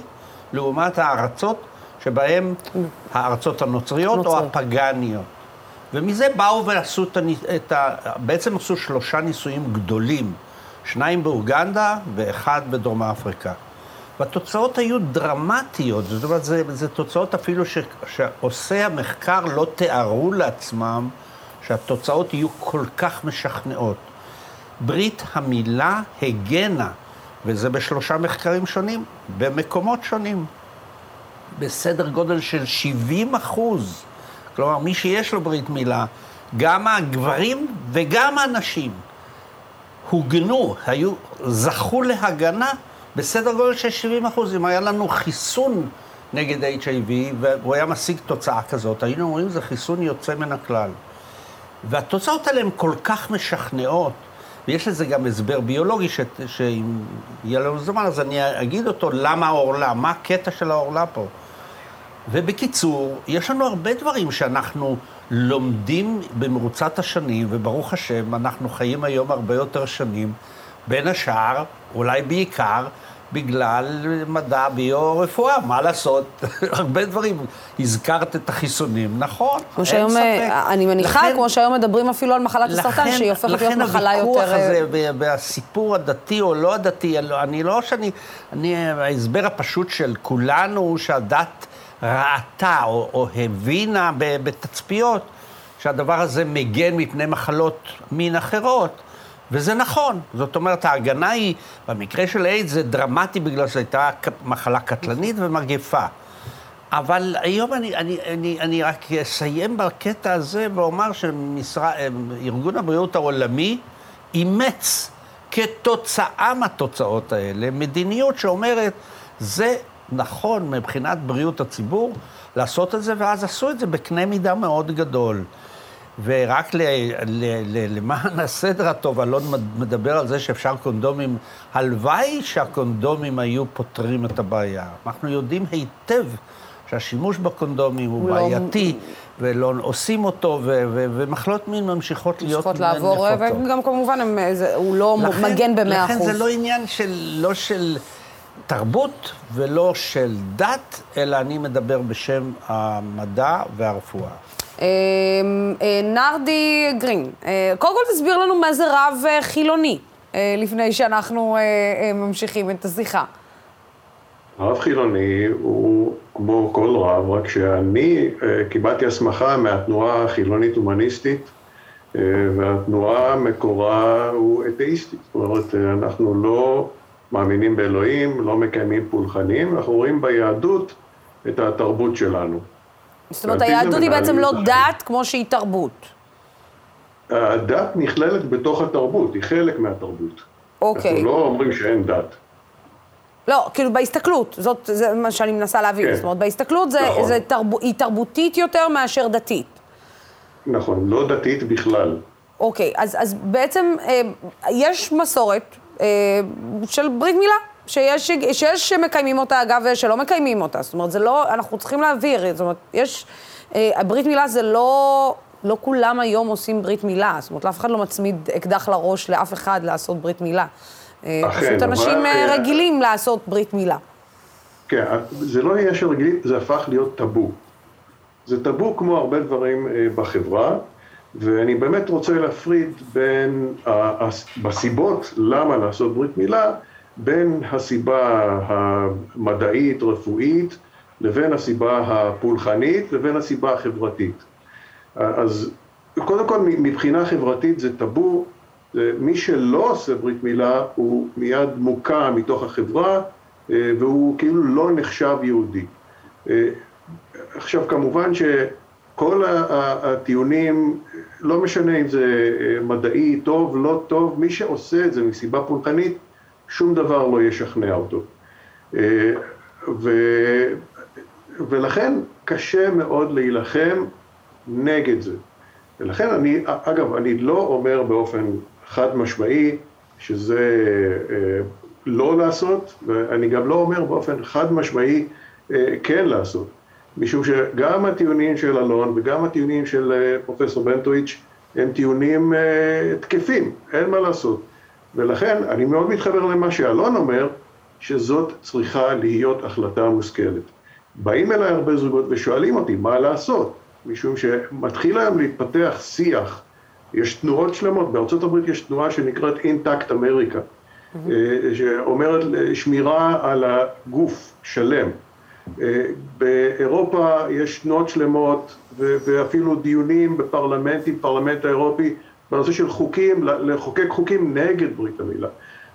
לעומת הארצות שבהן הארצות הנוצריות נוצרי. או הפגניות. ומזה באו ועשו את ה... בעצם עשו שלושה ניסויים גדולים, שניים באוגנדה ואחד בדרום אפריקה. והתוצאות היו דרמטיות, זאת אומרת, זה, זה תוצאות אפילו ש, שעושי המחקר לא תיארו לעצמם שהתוצאות יהיו כל כך משכנעות. ברית המילה הגנה, וזה בשלושה מחקרים שונים, במקומות שונים, בסדר גודל של 70 אחוז. כלומר, מי שיש לו ברית מילה, גם הגברים וגם הנשים, הוגנו, היו, זכו להגנה בסדר גודל של 70 אחוז. אם היה לנו חיסון נגד HIV והוא היה משיג תוצאה כזאת, היינו אומרים זה חיסון יוצא מן הכלל. והתוצאות האלה הן כל כך משכנעות, ויש לזה גם הסבר ביולוגי, ש... שאם יהיה לנו זמן אז אני אגיד אותו, למה העורלה, מה הקטע של העורלה פה. ובקיצור, יש לנו הרבה דברים שאנחנו לומדים במרוצת השנים, וברוך השם, אנחנו חיים היום הרבה יותר שנים, בין השאר, אולי בעיקר, בגלל מדע ביו-רפואה, מה לעשות? הרבה דברים. הזכרת את החיסונים, נכון, אין שהיום, ספק. אה, אני מניחה, לכן, כמו שהיום מדברים אפילו על מחלת לכן, הסרטן, שהיא הופכת להיות מחלה יותר... לכן הוויכוח הזה, והסיפור הדתי או לא הדתי, אני לא שאני... אני, ההסבר הפשוט של כולנו הוא שהדת ראתה או, או הבינה בתצפיות שהדבר הזה מגן מפני מחלות מין אחרות. וזה נכון, זאת אומרת, ההגנה היא, במקרה של איידס זה דרמטי בגלל שזו הייתה מחלה קטלנית ומגפה. אבל היום אני, אני, אני, אני רק אסיים בקטע הזה ואומר שארגון הבריאות העולמי אימץ כתוצאה מהתוצאות האלה מדיניות שאומרת, זה נכון מבחינת בריאות הציבור לעשות את זה, ואז עשו את זה בקנה מידה מאוד גדול. ורק ל, ל, ל, למען הסדר הטוב, אלון מדבר על זה שאפשר קונדומים, הלוואי שהקונדומים היו פותרים את הבעיה. אנחנו יודעים היטב שהשימוש בקונדומים הוא לא בעייתי, ולא עושים אותו, ו- ו- ומחלות מין ממשיכות להיות צריכות לעבור. וגם כמובן הם, זה, הוא לא מגן במאה אחוז. לכן זה לא עניין של, לא של תרבות ולא של דת, אלא אני מדבר בשם המדע והרפואה. אה, אה, נרדי גרין, אה, קודם כל תסביר לנו מה זה רב חילוני, לפני שאנחנו ממשיכים את השיחה. רב חילוני הוא כמו כל רב, רק שאני קיבלתי הסמכה מהתנועה החילונית-הומניסטית, והתנועה מקורה הוא אתאיסטי. זאת אומרת, אנחנו לא מאמינים באלוהים, לא מקיימים פולחנים, אנחנו רואים ביהדות את התרבות שלנו. זאת אומרת, היהדות היא בעצם לא. דת כמו שהיא תרבות. הדת נכללת בתוך התרבות, היא חלק מהתרבות. אוקיי. אנחנו לא אומרים שאין דת. לא, כאילו בהסתכלות, זאת, זה מה שאני מנסה להבין. כן. זאת אומרת, בהסתכלות זה, נכון. זה תרב, היא תרבותית יותר מאשר דתית. נכון, לא דתית בכלל. אוקיי, אז, אז בעצם אה, יש מסורת של ברית מילה, שיש, שיש שמקיימים אותה, אגב, ושלא מקיימים אותה. זאת אומרת, זה לא, אנחנו צריכים להעביר, זאת אומרת, יש, אה, הברית מילה זה לא, לא כולם היום עושים ברית מילה. זאת אומרת, אף אחד לא מצמיד אקדח לראש לאף אחד לעשות ברית מילה. אה, אכן, פשוט אבל, אנשים אה, אה, רגילים לעשות ברית מילה. כן, זה לא עניין של רגילים, זה הפך להיות טאבו. זה טאבו כמו הרבה דברים אה, בחברה, ואני באמת רוצה להפריד בין, בסיבות למה לעשות ברית מילה, בין הסיבה המדעית, רפואית, לבין הסיבה הפולחנית, לבין הסיבה החברתית. אז קודם כל, מבחינה חברתית זה טאבו, מי שלא עושה ברית מילה הוא מיד מוקע מתוך החברה, אה, והוא כאילו לא נחשב יהודי. אה, עכשיו, כמובן שכל הטיעונים, לא משנה אם זה אה, מדעי, טוב, לא טוב, מי שעושה את זה מסיבה פולחנית, שום דבר לא ישכנע אותו. אה, ו... ולכן קשה מאוד להילחם נגד זה. ולכן אני, אגב, אני לא אומר באופן חד משמעי שזה אה, לא לעשות, ואני גם לא אומר באופן חד משמעי כן לעשות. משום שגם הטיעונים של אלון וגם הטיעונים של אה, פרופסור בנטוויץ' הם טיעונים אה, תקפים, אין מה לעשות. ולכן אני מאוד מתחבר למה שאלון אומר, שזאת צריכה להיות החלטה מושכלת. באים אליי הרבה זוגות ושואלים אותי מה לעשות, משום שמתחיל היום להתפתח שיח, יש תנועות שלמות, בארצות הברית יש תנועה שנקראת אינטקט אמריקה, שאומרת שמירה על הגוף שלם. אה, באירופה יש תנועות שלמות ואפילו דיונים בפרלמנטים, פרלמנט האירופי, בנושא של חוקים, לחוקק חוקים נגד ברית המילה.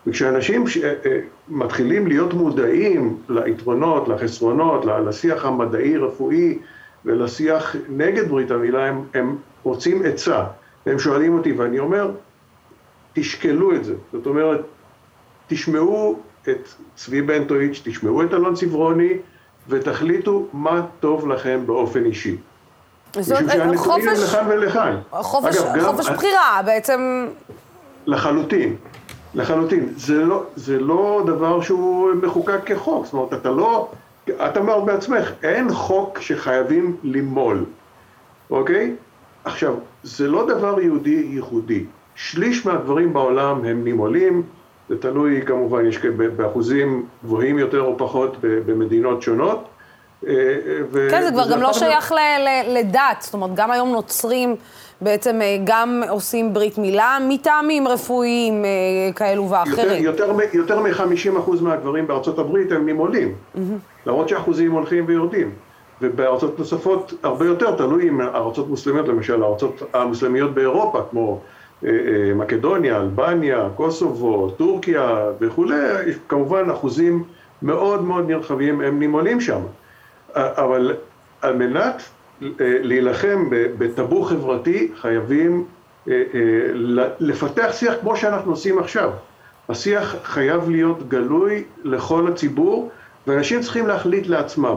וכשאנשים אה, אה, מתחילים להיות מודעים ליתרונות, לחסרונות, לשיח המדעי-רפואי ולשיח נגד ברית המילה, הם, הם רוצים עצה. הם שואלים אותי, ואני אומר, תשקלו את זה. זאת אומרת, תשמעו את צבי בנטואיץ', תשמעו את אלון צברוני, ותחליטו מה טוב לכם באופן אישי. זאת חופש, לכאן ולכאן. חופש, אגב, גם- חופש בחירה, בעצם... לחלוטין, לחלוטין. זה לא, זה לא דבר שהוא מחוקק כחוק, זאת אומרת, אתה לא, את אמרת בעצמך, אין חוק שחייבים למול, אוקיי? עכשיו, זה לא דבר יהודי ייחודי. שליש מהדברים בעולם הם נימולים, זה תלוי כמובן, יש באחוזים גבוהים יותר או פחות במדינות שונות. אה, ו- כן, זה כבר גם לא שייך לדת, זאת אומרת, גם היום נוצרים בעצם אה, גם עושים ברית מילה מטעמים רפואיים אה, כאלו יותר, ואחרים. יותר, מ- יותר מ-50% מהגברים בארצות הברית הם נימולים, מהמם. למרות שהאחוזים הולכים ויורדים. ובארצות נוספות הרבה יותר, תלוי אם ארצות מוסלמיות, למשל הארצות המוסלמיות באירופה, כמו אה, אה, מקדוניה, אלבניה, קוסובו, טורקיה וכולי, כמובן אחוזים מאוד מאוד נרחבים, הם נימולים שם. אה, אבל על מנת אה, להילחם בטאבו חברתי, חייבים אה, אה, לפתח שיח כמו שאנחנו עושים עכשיו. השיח חייב להיות גלוי לכל הציבור, ואנשים צריכים להחליט לעצמם.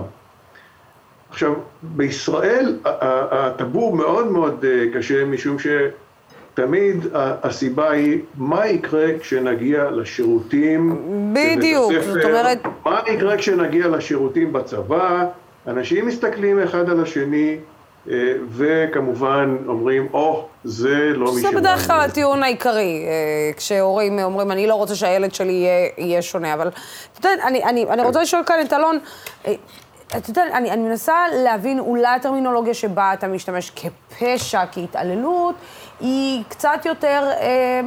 עכשיו, בישראל הטאבו מאוד מאוד אה, קשה, משום שתמיד ה- הסיבה היא מה יקרה כשנגיע לשירותים בדיוק, זאת אומרת- מה יקרה כשנגיע לשירותים בצבא, אנשים מסתכלים אחד על השני, אה, וכמובן אומרים, או, oh, זה לא מי שזה בדרך כלל הטיעון העיקרי, אה, כשהורים אומרים, אני לא רוצה שהילד שלי יהיה, יהיה שונה, אבל אתה יודע, אני, אני, אני רוצה לשאול כאן את אלון, אה, אתה יודע, אני, אני מנסה להבין, אולי הטרמינולוגיה שבה אתה משתמש כפשע, כהתעללות, היא קצת יותר, אה,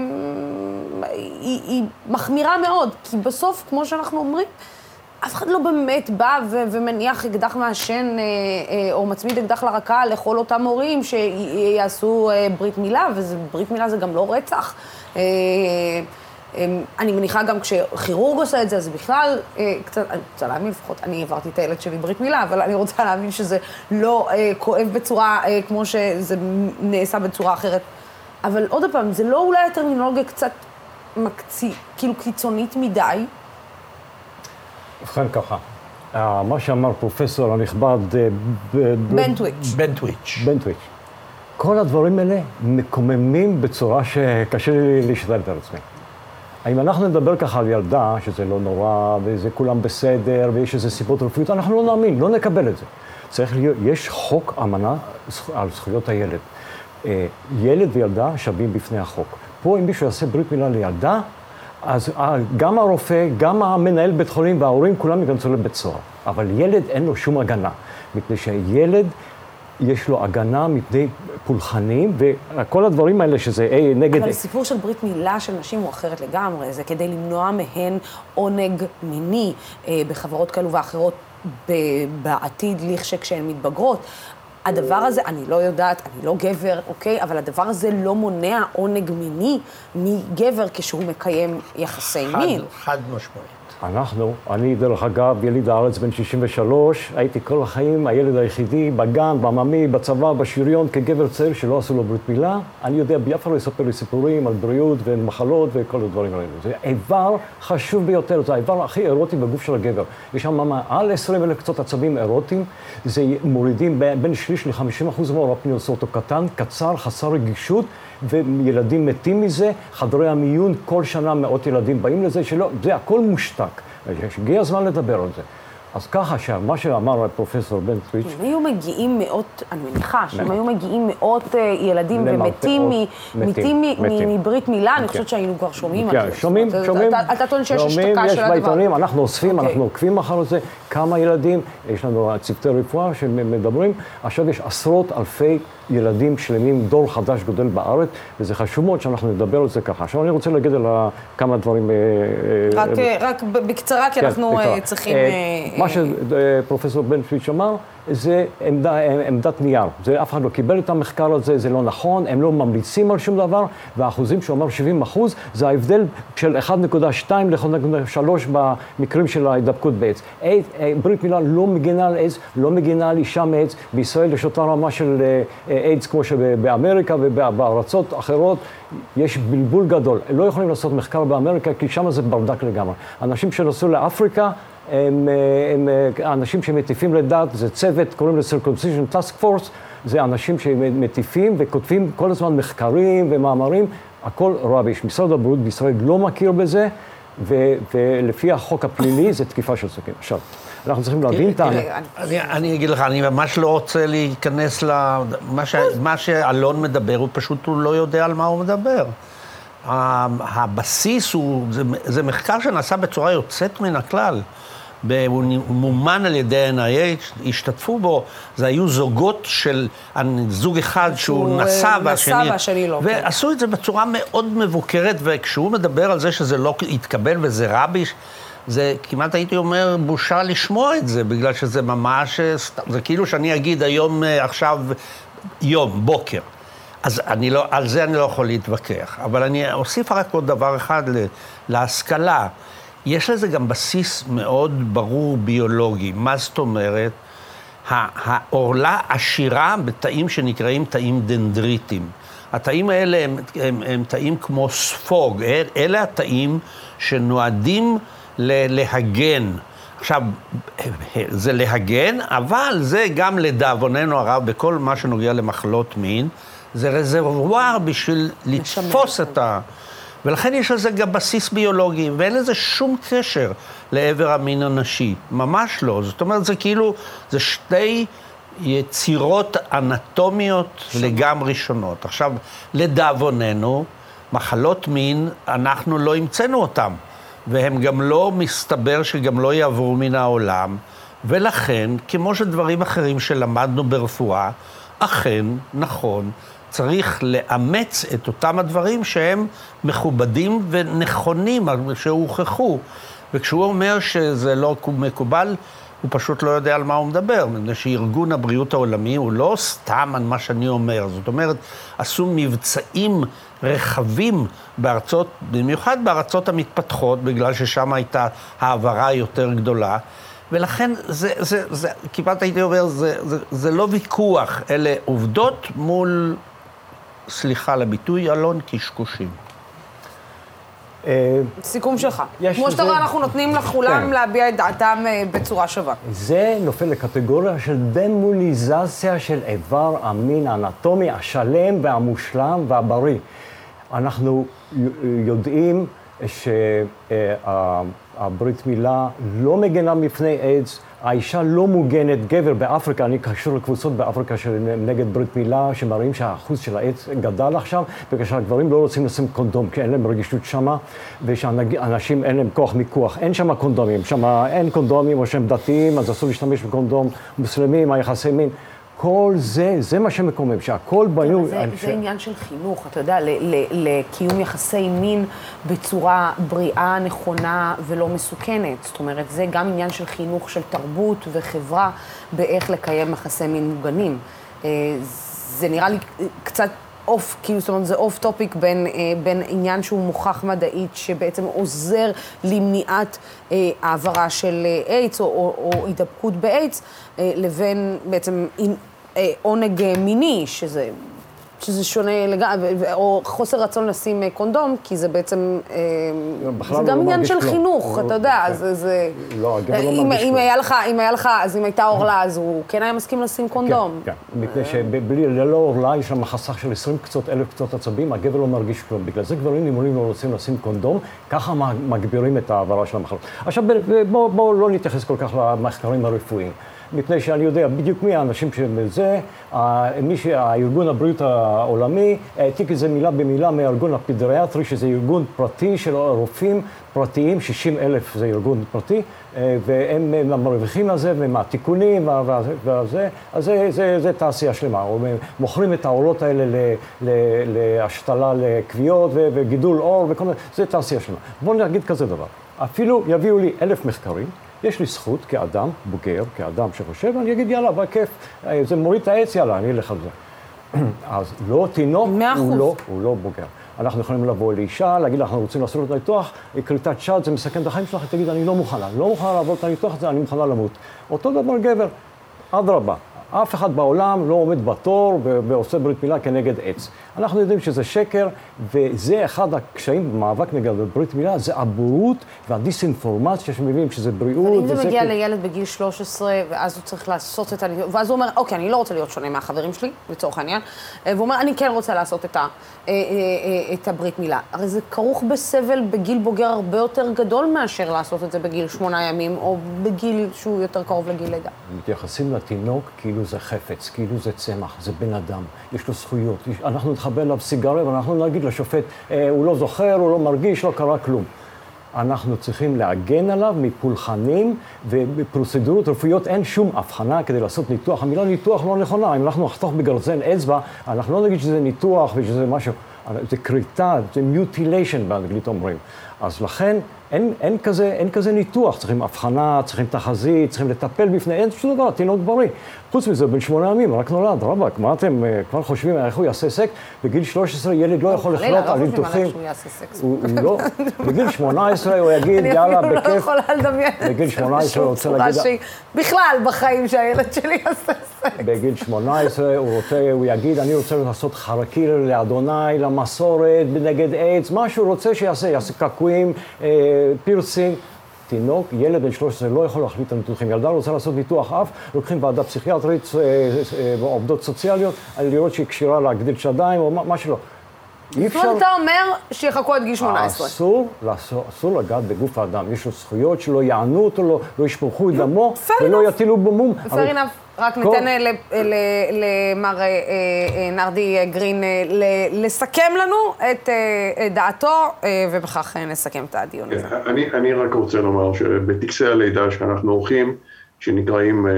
היא, היא מחמירה מאוד, כי בסוף, כמו שאנחנו אומרים, אף אחד לא באמת בא ו- ומניח אקדח מעשן אה, אה, או מצמיד אקדח לרקה לכל אותם הורים שיעשו אה, ברית מילה, וברית מילה זה גם לא רצח. אה, אה, אני מניחה גם כשכירורג עושה את זה, אז בכלל, אה, קצת, אני רוצה להאמין לפחות, אני העברתי את הילד שלי ברית מילה, אבל אני רוצה להאמין שזה לא אה, כואב בצורה אה, כמו שזה נעשה בצורה אחרת. אבל עוד פעם, זה לא אולי הטרמינולוגיה קצת מקצי, כאילו קיצונית מדי, ובכן ככה, אה, מה שאמר פרופסור הנכבד... אה, בנטוויץ'. בנטוויץ'. בנטוויץ'. כל הדברים האלה מקוממים בצורה שקשה לי להשתלט על עצמי. אם אנחנו נדבר ככה על ילדה, שזה לא נורא, וזה כולם בסדר, ויש איזה סיבות רפואיות, אנחנו לא נאמין, לא נקבל את זה. צריך להיות, יש חוק אמנה על זכויות הילד. אה, ילד וילדה שווים בפני החוק. פה אם מישהו יעשה ברית מילה לילדה, אז אה, גם הרופא, גם המנהל בית חולים וההורים, כולם ייכנסו לבית סוהר. אבל ילד אין לו שום הגנה, מפני שילד... יש לו הגנה מפני פולחנים, וכל הדברים האלה שזה אי, נגד... אבל הסיפור של ברית מילה של נשים הוא אחרת לגמרי, זה כדי למנוע מהן עונג מיני אה, בחברות כאלו ואחרות בעתיד, לכשכשהן מתבגרות. הדבר הזה, אני לא יודעת, אני לא גבר, אוקיי? אבל הדבר הזה לא מונע עונג מיני מגבר כשהוא מקיים יחסי חד, מין. חד משמעית. אנחנו, אני דרך אגב, יליד הארץ בן 63, הייתי כל החיים הילד היחידי בגן, בעממי, בצבא, בשריון, כגבר צעיר שלא עשו לו ברית מילה. אני יודע, לא יספר לי סיפורים על בריאות ומחלות וכל הדברים האלה. זה איבר חשוב ביותר, זה האיבר הכי אירוטי בגוף של הגבר. יש שם מעל 20 אלף קצות עצבים אירוטיים, זה מורידים בין שליש ל-50 אחוז מהאורפניות, עושה אותו קטן, קצר, חסר רגישות. וילדים מתים מזה, חדרי המיון, כל שנה מאות ילדים באים לזה, שלא, זה הכל מושתק. הגיע הזמן לדבר על זה. אז ככה שמה שאמר פרופסור בן צוויץ'... אם היו מגיעים מאות, אני מניחה, שאם היו מגיעים מאות אה, ילדים ומתים מברית מילה, אני חושבת שהיינו כבר שומעים על זה. שומעים, שומעים. אתה טוען שיש השתקה של הדבר. יש בעיתונים, אנחנו אוספים, אנחנו עוקבים אחר זה, כמה ילדים, יש לנו צוותי רפואה שמדברים, עכשיו יש עשרות אלפי ילדים שלמים, דור חדש גודל בארץ, וזה חשוב מאוד שאנחנו נדבר על זה ככה. עכשיו אני רוצה להגיד על כמה דברים... רק, רק בקצרה, כי כן, אנחנו צריכים... מה שפרופסור בן פריץ' אמר, זה עמדה, עמדת נייר. זה, אף אחד לא קיבל את המחקר הזה, זה לא נכון, הם לא ממליצים על שום דבר, והאחוזים שהוא אמר 70 אחוז, זה ההבדל של 1.2 ל-1.3 במקרים של ההידבקות באיידס. ברית מילה לא מגינה על איידס, לא מגינה על אישה מאיידס. בישראל יש אותה רמה של איידס כמו שבאמריקה ובארצות אחרות. יש בלבול גדול. לא יכולים לעשות מחקר באמריקה, כי שם זה ברדק לגמרי. אנשים שנסעו לאפריקה, הם, הם אנשים שמטיפים לדת, זה צוות, קוראים לזה Circumcision Task Force, זה אנשים שמטיפים וכותבים כל הזמן מחקרים ומאמרים, הכל רביש. משרד הבריאות בישראל לא מכיר בזה, ו, ולפי החוק הפלילי זה תקיפה של סכין. עכשיו, אנחנו צריכים להבין את ה... אני אגיד לך, אני ממש לא רוצה להיכנס ל... מה שאלון מדבר, הוא פשוט לא יודע על מה הוא מדבר. הבסיס הוא, זה, זה מחקר שנעשה בצורה יוצאת מן הכלל. הוא מומן על ידי NIH, השתתפו בו, זה היו זוגות של זוג אחד שהוא נשא והשני... נשא והשני לא. כן. ועשו את זה בצורה מאוד מבוקרת, וכשהוא מדבר על זה שזה לא התקבל וזה רביש, זה כמעט הייתי אומר בושה לשמוע את זה, בגלל שזה ממש, זה כאילו שאני אגיד היום, עכשיו, יום, בוקר. אז אני לא, על זה אני לא יכול להתווכח. אבל אני אוסיף רק עוד דבר אחד להשכלה. יש לזה גם בסיס מאוד ברור ביולוגי. מה זאת אומרת? העורלה עשירה בתאים שנקראים תאים דנדריטים. התאים האלה הם, הם, הם תאים כמו ספוג, אלה התאים שנועדים להגן. עכשיו, זה להגן, אבל זה גם לדאבוננו הרב, בכל מה שנוגע למחלות מין, זה רזרבואר בשביל לתפוס את ה... ולכן יש לזה גם בסיס ביולוגי, ואין לזה שום קשר לעבר המין הנשי. ממש לא. זאת אומרת, זה כאילו, זה שתי יצירות אנטומיות לגמרי שונות. עכשיו, לדאבוננו, מחלות מין, אנחנו לא המצאנו אותן, והם גם לא, מסתבר שגם לא יעברו מן העולם, ולכן, כמו שדברים אחרים שלמדנו ברפואה, אכן, נכון, צריך לאמץ את אותם הדברים שהם מכובדים ונכונים, שהוכחו. וכשהוא אומר שזה לא מקובל, הוא פשוט לא יודע על מה הוא מדבר, מפני שארגון הבריאות העולמי הוא לא סתם על מה שאני אומר. זאת אומרת, עשו מבצעים רחבים בארצות, במיוחד בארצות המתפתחות, בגלל ששם הייתה העברה יותר גדולה. ולכן זה, זה, זה, כמעט הייתי אומר, זה, זה, זה לא ויכוח, אלה עובדות מול, סליחה על הביטוי, אלון קשקושים. סיכום שלך. כמו שאתה רואה, אנחנו נותנים לכולם כן. להביע את דעתם אה, בצורה שווה. זה נופל לקטגוריה של דמוניזציה של איבר המין האנטומי השלם והמושלם והבריא. אנחנו יודעים שהברית מילה לא מגנה מפני איידס, האישה לא מוגנת, גבר באפריקה, אני קשור לקבוצות באפריקה נגד ברית מילה, שמראים שהאחוז של האיידס גדל עכשיו, בגלל שהגברים לא רוצים לשים קונדום, כי אין להם רגישות שמה, ושאנשים אין להם כוח מיקוח, אין שם קונדומים, שם אין קונדומים, או שהם דתיים, אז אסור להשתמש בקונדום, מוסלמים, היחסי מין. כל זה, זה מה שמקומם, שהכל בנוי... זה, זה עניין של חינוך, אתה יודע, לקיום יחסי מין בצורה בריאה, נכונה ולא מסוכנת. זאת אומרת, זה גם עניין של חינוך, של תרבות וחברה, באיך לקיים יחסי מין מוגנים. זה נראה לי קצת off, כאילו, זאת אומרת, זה off topic בין, בין עניין שהוא מוכח מדעית, שבעצם עוזר למניעת העברה של איידס או, או, או הידבקות באיידס, לבין בעצם עונג מיני, שזה, שזה שונה לגמרי, או חוסר רצון לשים קונדום, כי זה בעצם, זה גם עניין של חינוך, אתה יודע, זה, זה... לא, הגבר לא אם, מרגיש אם לו. היה לך, אם היה לך, אז אם הייתה עורלה, אז הוא כן היה מסכים לשים קונדום. כן, כן. מפני שבלי, ללא עורלה יש שם חסך של 20 קצות, אלף קצות עצבים, הגבר לא מרגיש כלום. בגלל זה גברים נימולים לא רוצים לשים קונדום, ככה מגבירים את ההעברה של המחלות. עכשיו, בואו בוא לא נתייחס כל כך למחקרים הרפואיים. מפני שאני יודע בדיוק מי האנשים שזה, מי שהארגון הבריאות העולמי העתיק את זה מילה במילה מהארגון הפדריאטרי, שזה ארגון פרטי של רופאים פרטיים, 60 אלף זה ארגון פרטי, והם מרוויחים על זה, ומהתיקונים וזה, אז זה, זה, זה תעשייה שלמה. מוכרים את העורות האלה להשתלה לכוויות וגידול עור וכל מיני, זה תעשייה שלמה. בואו נגיד כזה דבר, אפילו יביאו לי אלף מחקרים, יש לי זכות כאדם בוגר, כאדם שחושב, אני אגיד, יאללה, בכיף, זה מוריד את העץ, יאללה, אני אלך על זה. אז לא, תינוק הוא לא, הוא לא בוגר. אנחנו יכולים לבוא לאישה, להגיד לה, אנחנו רוצים לעשות את הניתוח, כריתת שד, זה מסכן את החיים שלך, היא תגיד, אני לא מוכנה, לא מוכנה לעבור את הניתוח הזה, אני מוכנה למות. אותו דבר גבר, אדרבה. אף אחד בעולם לא עומד בתור ועושה ברית מילה כנגד עץ. אנחנו יודעים שזה שקר, וזה אחד הקשיים במאבק נגד ברית מילה, זה הבורות והדיסאינפורמציה שמביאים שזה בריאות. אבל אם זה מגיע לילד בגיל 13, ואז הוא צריך לעשות את ה... ואז הוא אומר, אוקיי, אני לא רוצה להיות שונה מהחברים שלי, לצורך העניין, והוא אומר, אני כן רוצה לעשות את, ה, את הברית מילה. הרי זה כרוך בסבל בגיל בוגר הרבה יותר גדול מאשר לעשות את זה בגיל שמונה ימים, או בגיל שהוא יותר קרוב לגיל לידה. מתייחסים לתינוק כאילו זה חפץ, כאילו זה צמח, זה בן אדם, יש לו זכויות. אנחנו נתחבר אליו סיגריה ואנחנו נגיד לשופט, אה, הוא לא זוכר, הוא לא מרגיש, לא קרה כלום. אנחנו צריכים להגן עליו מפולחנים ובפרוצדורות רפואיות. אין שום הבחנה כדי לעשות ניתוח. המילה ניתוח לא נכונה. אם אנחנו נחתוך בגרזן אצבע, אנחנו לא נגיד שזה ניתוח ושזה משהו. זה כריתה, זה מיוטיליישן באנגלית אומרים. אז לכן אין, אין, כזה, אין כזה ניתוח, צריכים הבחנה, צריכים תחזית, צריכים לטפל בפני, אין שום דבר, תינוק בריא. חוץ מזה, בן שמונה ימים, רק נולד, רבאק, מה אתם כבר חושבים איך הוא יעשה סקס? בגיל 13 ילד לא יכול לחיות על ניתוחים. הוא לא, בגיל 18 הוא יגיד, יאללה, בכיף. אני אפילו לא יכולה לדמיין. בגיל 18 הוא רוצה להגיד... בכלל בחיים שהילד שלי יעשה סקס. בגיל 18 הוא רוצה, הוא יגיד, אני רוצה לעשות חרקיל לאדוני, למסורת, נגד איידס, מה שהוא רוצה שיעשה, יעשה קעקועים, פירסינג. תינוק, ילד בן 13 לא יכול להחליט על ניתוחים. ילדה רוצה לעשות ניתוח אף, לוקחים ועדה פסיכיאטרית, עובדות סוציאליות, לראות שהיא כשירה להגדיל שדיים או מה שלא. אי זאת אומרת, אתה אומר שיחכו עד גיל 18. אסור, אסור לגעת בגוף האדם. יש לו זכויות שלא יענו אותו, לא, לא ישפכו את דמו ולא יטילו בו מום. fair enough. רק ניתן אה, ל- ל- למר אה, אה, נרדי גרין אה, ל- לסכם לנו את אה, את דעתו, אה, ובכך אה, נסכם את הדיון הזה. כן, אני, אני רק רוצה לומר שבטקסי הלידה שאנחנו עורכים, שנקראים אה,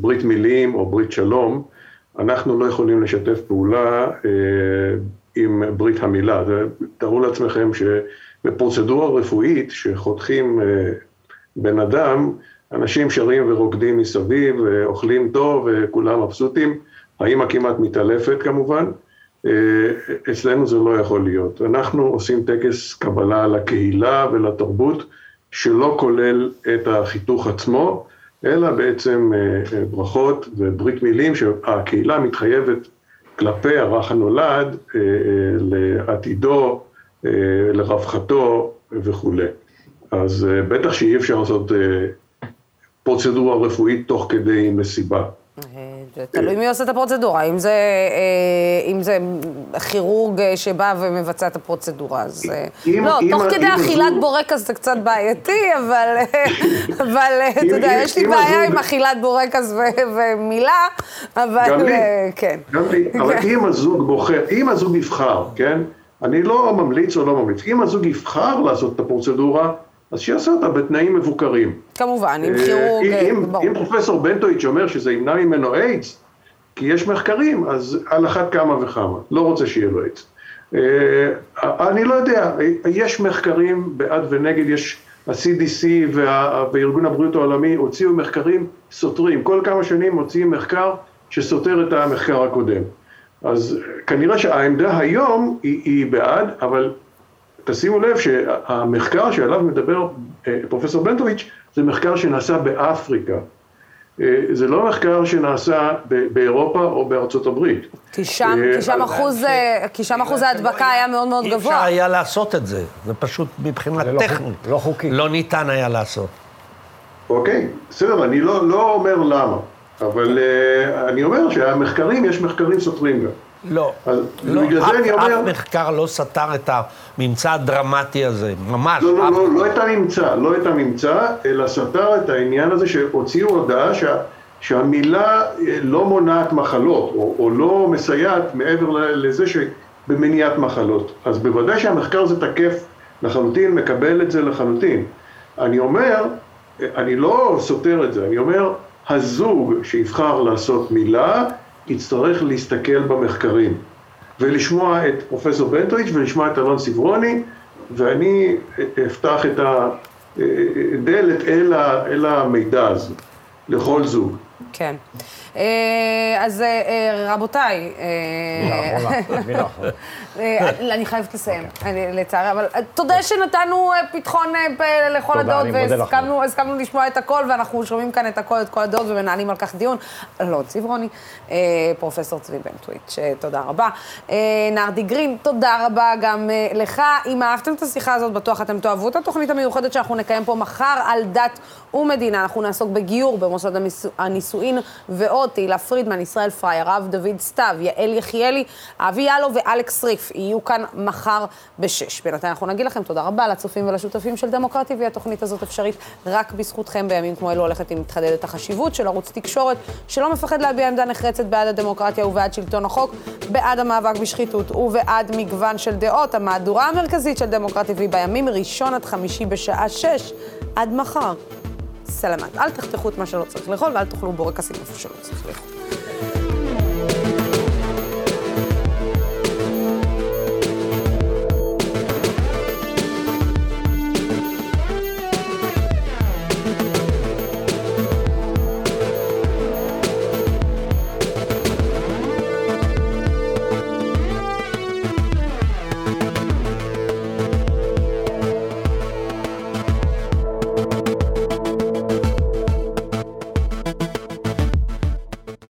ברית מילים או ברית שלום, אנחנו לא יכולים לשתף פעולה אה, עם ברית המילה. תארו לעצמכם שבפרוצדורה רפואית שחותכים אה, בן אדם, אנשים שרים ורוקדים מסביב, ואוכלים טוב וכולם מבסוטים, האמא כמעט מתעלפת כמובן, אה, אצלנו זה לא יכול להיות. אנחנו עושים טקס קבלה לקהילה ולתרבות, שלא כולל את החיתוך עצמו, אלא בעצם אה, אה, ברכות וברית מילים שהקהילה מתחייבת כלפי הרך הנולד אה, אה, לעתידו, אה, לרווחתו וכולי. אז בטח שאי אפשר לעשות פרוצדורה רפואית תוך כדי מסיבה. זה תלוי מי עושה את הפרוצדורה. אם זה, אה, אם זה כירורג אה, שבא ומבצע את הפרוצדורה, אז... אה, אם- לא, אם- תוך כדי אם אכילת הזוג- בורקס זה קצת בעייתי, אבל אבל, אה, אתה אם- יודע, אם- יש לי אם בעיה הזוג- עם אכילת בורקס ו- ומילה, אבל גם לי. כן. גם לי, אבל אם הזוג בוחר, אם הזוג יבחר, כן? אני לא ממליץ או לא ממליץ, אם הזוג יבחר לעשות את הפרוצדורה, אז שיעשה אותה בתנאים מבוקרים. כמובן, עם אה, כירורג, אה, אם, ברור. אם פרופסור בנטואיץ' אומר שזה ימנע ממנו איידס, כי יש מחקרים, אז על אחת כמה וכמה, לא רוצה שיהיה לו איידס. אה, אני לא יודע, יש מחקרים בעד ונגד, יש ה-CDC וה, וארגון הבריאות העולמי הוציאו מחקרים סותרים, כל כמה שנים מוציאים מחקר שסותר את המחקר הקודם. אז כנראה שהעמדה היום היא, היא בעד, אבל תשימו לב שהמחקר שעליו מדבר אה, פרופסור בנטוביץ' זה מחקר שנעשה באפריקה. אה, זה לא מחקר שנעשה באירופה או בארצות הברית. כי שם, אה, כי שם אחוז, כי שם אחוז ההדבקה היה מאוד מאוד אי אפשר גבוה. היה לעשות את זה, זה פשוט מבחינה לא טכנית. לא חוקי. לא ניתן היה לעשות. אוקיי, בסדר, אני לא, לא אומר למה, אבל אני אומר שהמחקרים, יש מחקרים סותרים גם. לא, אז לא, בגלל אף, זה אני אומר... אף מחקר לא סתר את הממצא הדרמטי הזה, ממש. לא, לא, אף- לא, לא את הממצא, לא את הממצא, אלא סתר את העניין הזה שהוציאו הודעה שה, שהמילה אה, לא מונעת מחלות, או, או לא מסייעת מעבר לזה שבמניעת מחלות. אז בוודאי שהמחקר הזה תקף לחלוטין, מקבל את זה לחלוטין. אני אומר, אה, אני לא סותר את זה, אני אומר, הזוג שיבחר לעשות מילה, יצטרך להסתכל במחקרים. ולשמוע את פרופסור בנטוביץ' ולשמוע את אלון סברוני, ואני אפתח את הדלת אל, ה, אל המידע הזה, לכל זוג. כן. אה, אז אה, אה, רבותיי, מילה אחרונה, מילה אחרונה. אני חייבת לסיים, אני- לצערי, אבל תודה שנתנו פתחון פה לכל הדעות. והסכמנו הסכמנו לשמוע את הכל, ואנחנו שומעים כאן את הכל, את כל הדעות, ומנהלים על כך דיון. אלון צברוני, פרופסור צבי בנטוויץ', אה, תודה רבה. נרדי גרין, תודה רבה גם לך. אם אהבתם את השיחה הזאת, בטוח אתם תאהבו את התוכנית המיוחדת שאנחנו נקיים פה מחר על דת ומדינה. אנחנו נעסוק בגיור במוסד הנישואין ועוד. תהילה פרידמן, ישראל פריי, הרב דוד סתיו, יעל יחיאלי, אבי ילו ואלכס ריף יהיו כאן מחר בשש. בינתיים אנחנו נגיד לכם תודה רבה לצופים ולשותפים של דמוקרטי, והתוכנית הזאת אפשרית רק בזכותכם. בימים כמו אלו הולכת ומתחדדת החשיבות של ערוץ תקשורת, שלא מפחד להביע עמדה נחרצת בעד הדמוקרטיה ובעד שלטון החוק, בעד המאבק בשחיתות ובעד מגוון של דעות. המהדורה המרכזית של דמוקרטי בימים ראשון עד חמישי בשעה שש. עד מחר. סלמת. אל תחתכו את מה שלא צריך לאכול ואל תאכלו בורקסים איפה שלא צריך לאכול.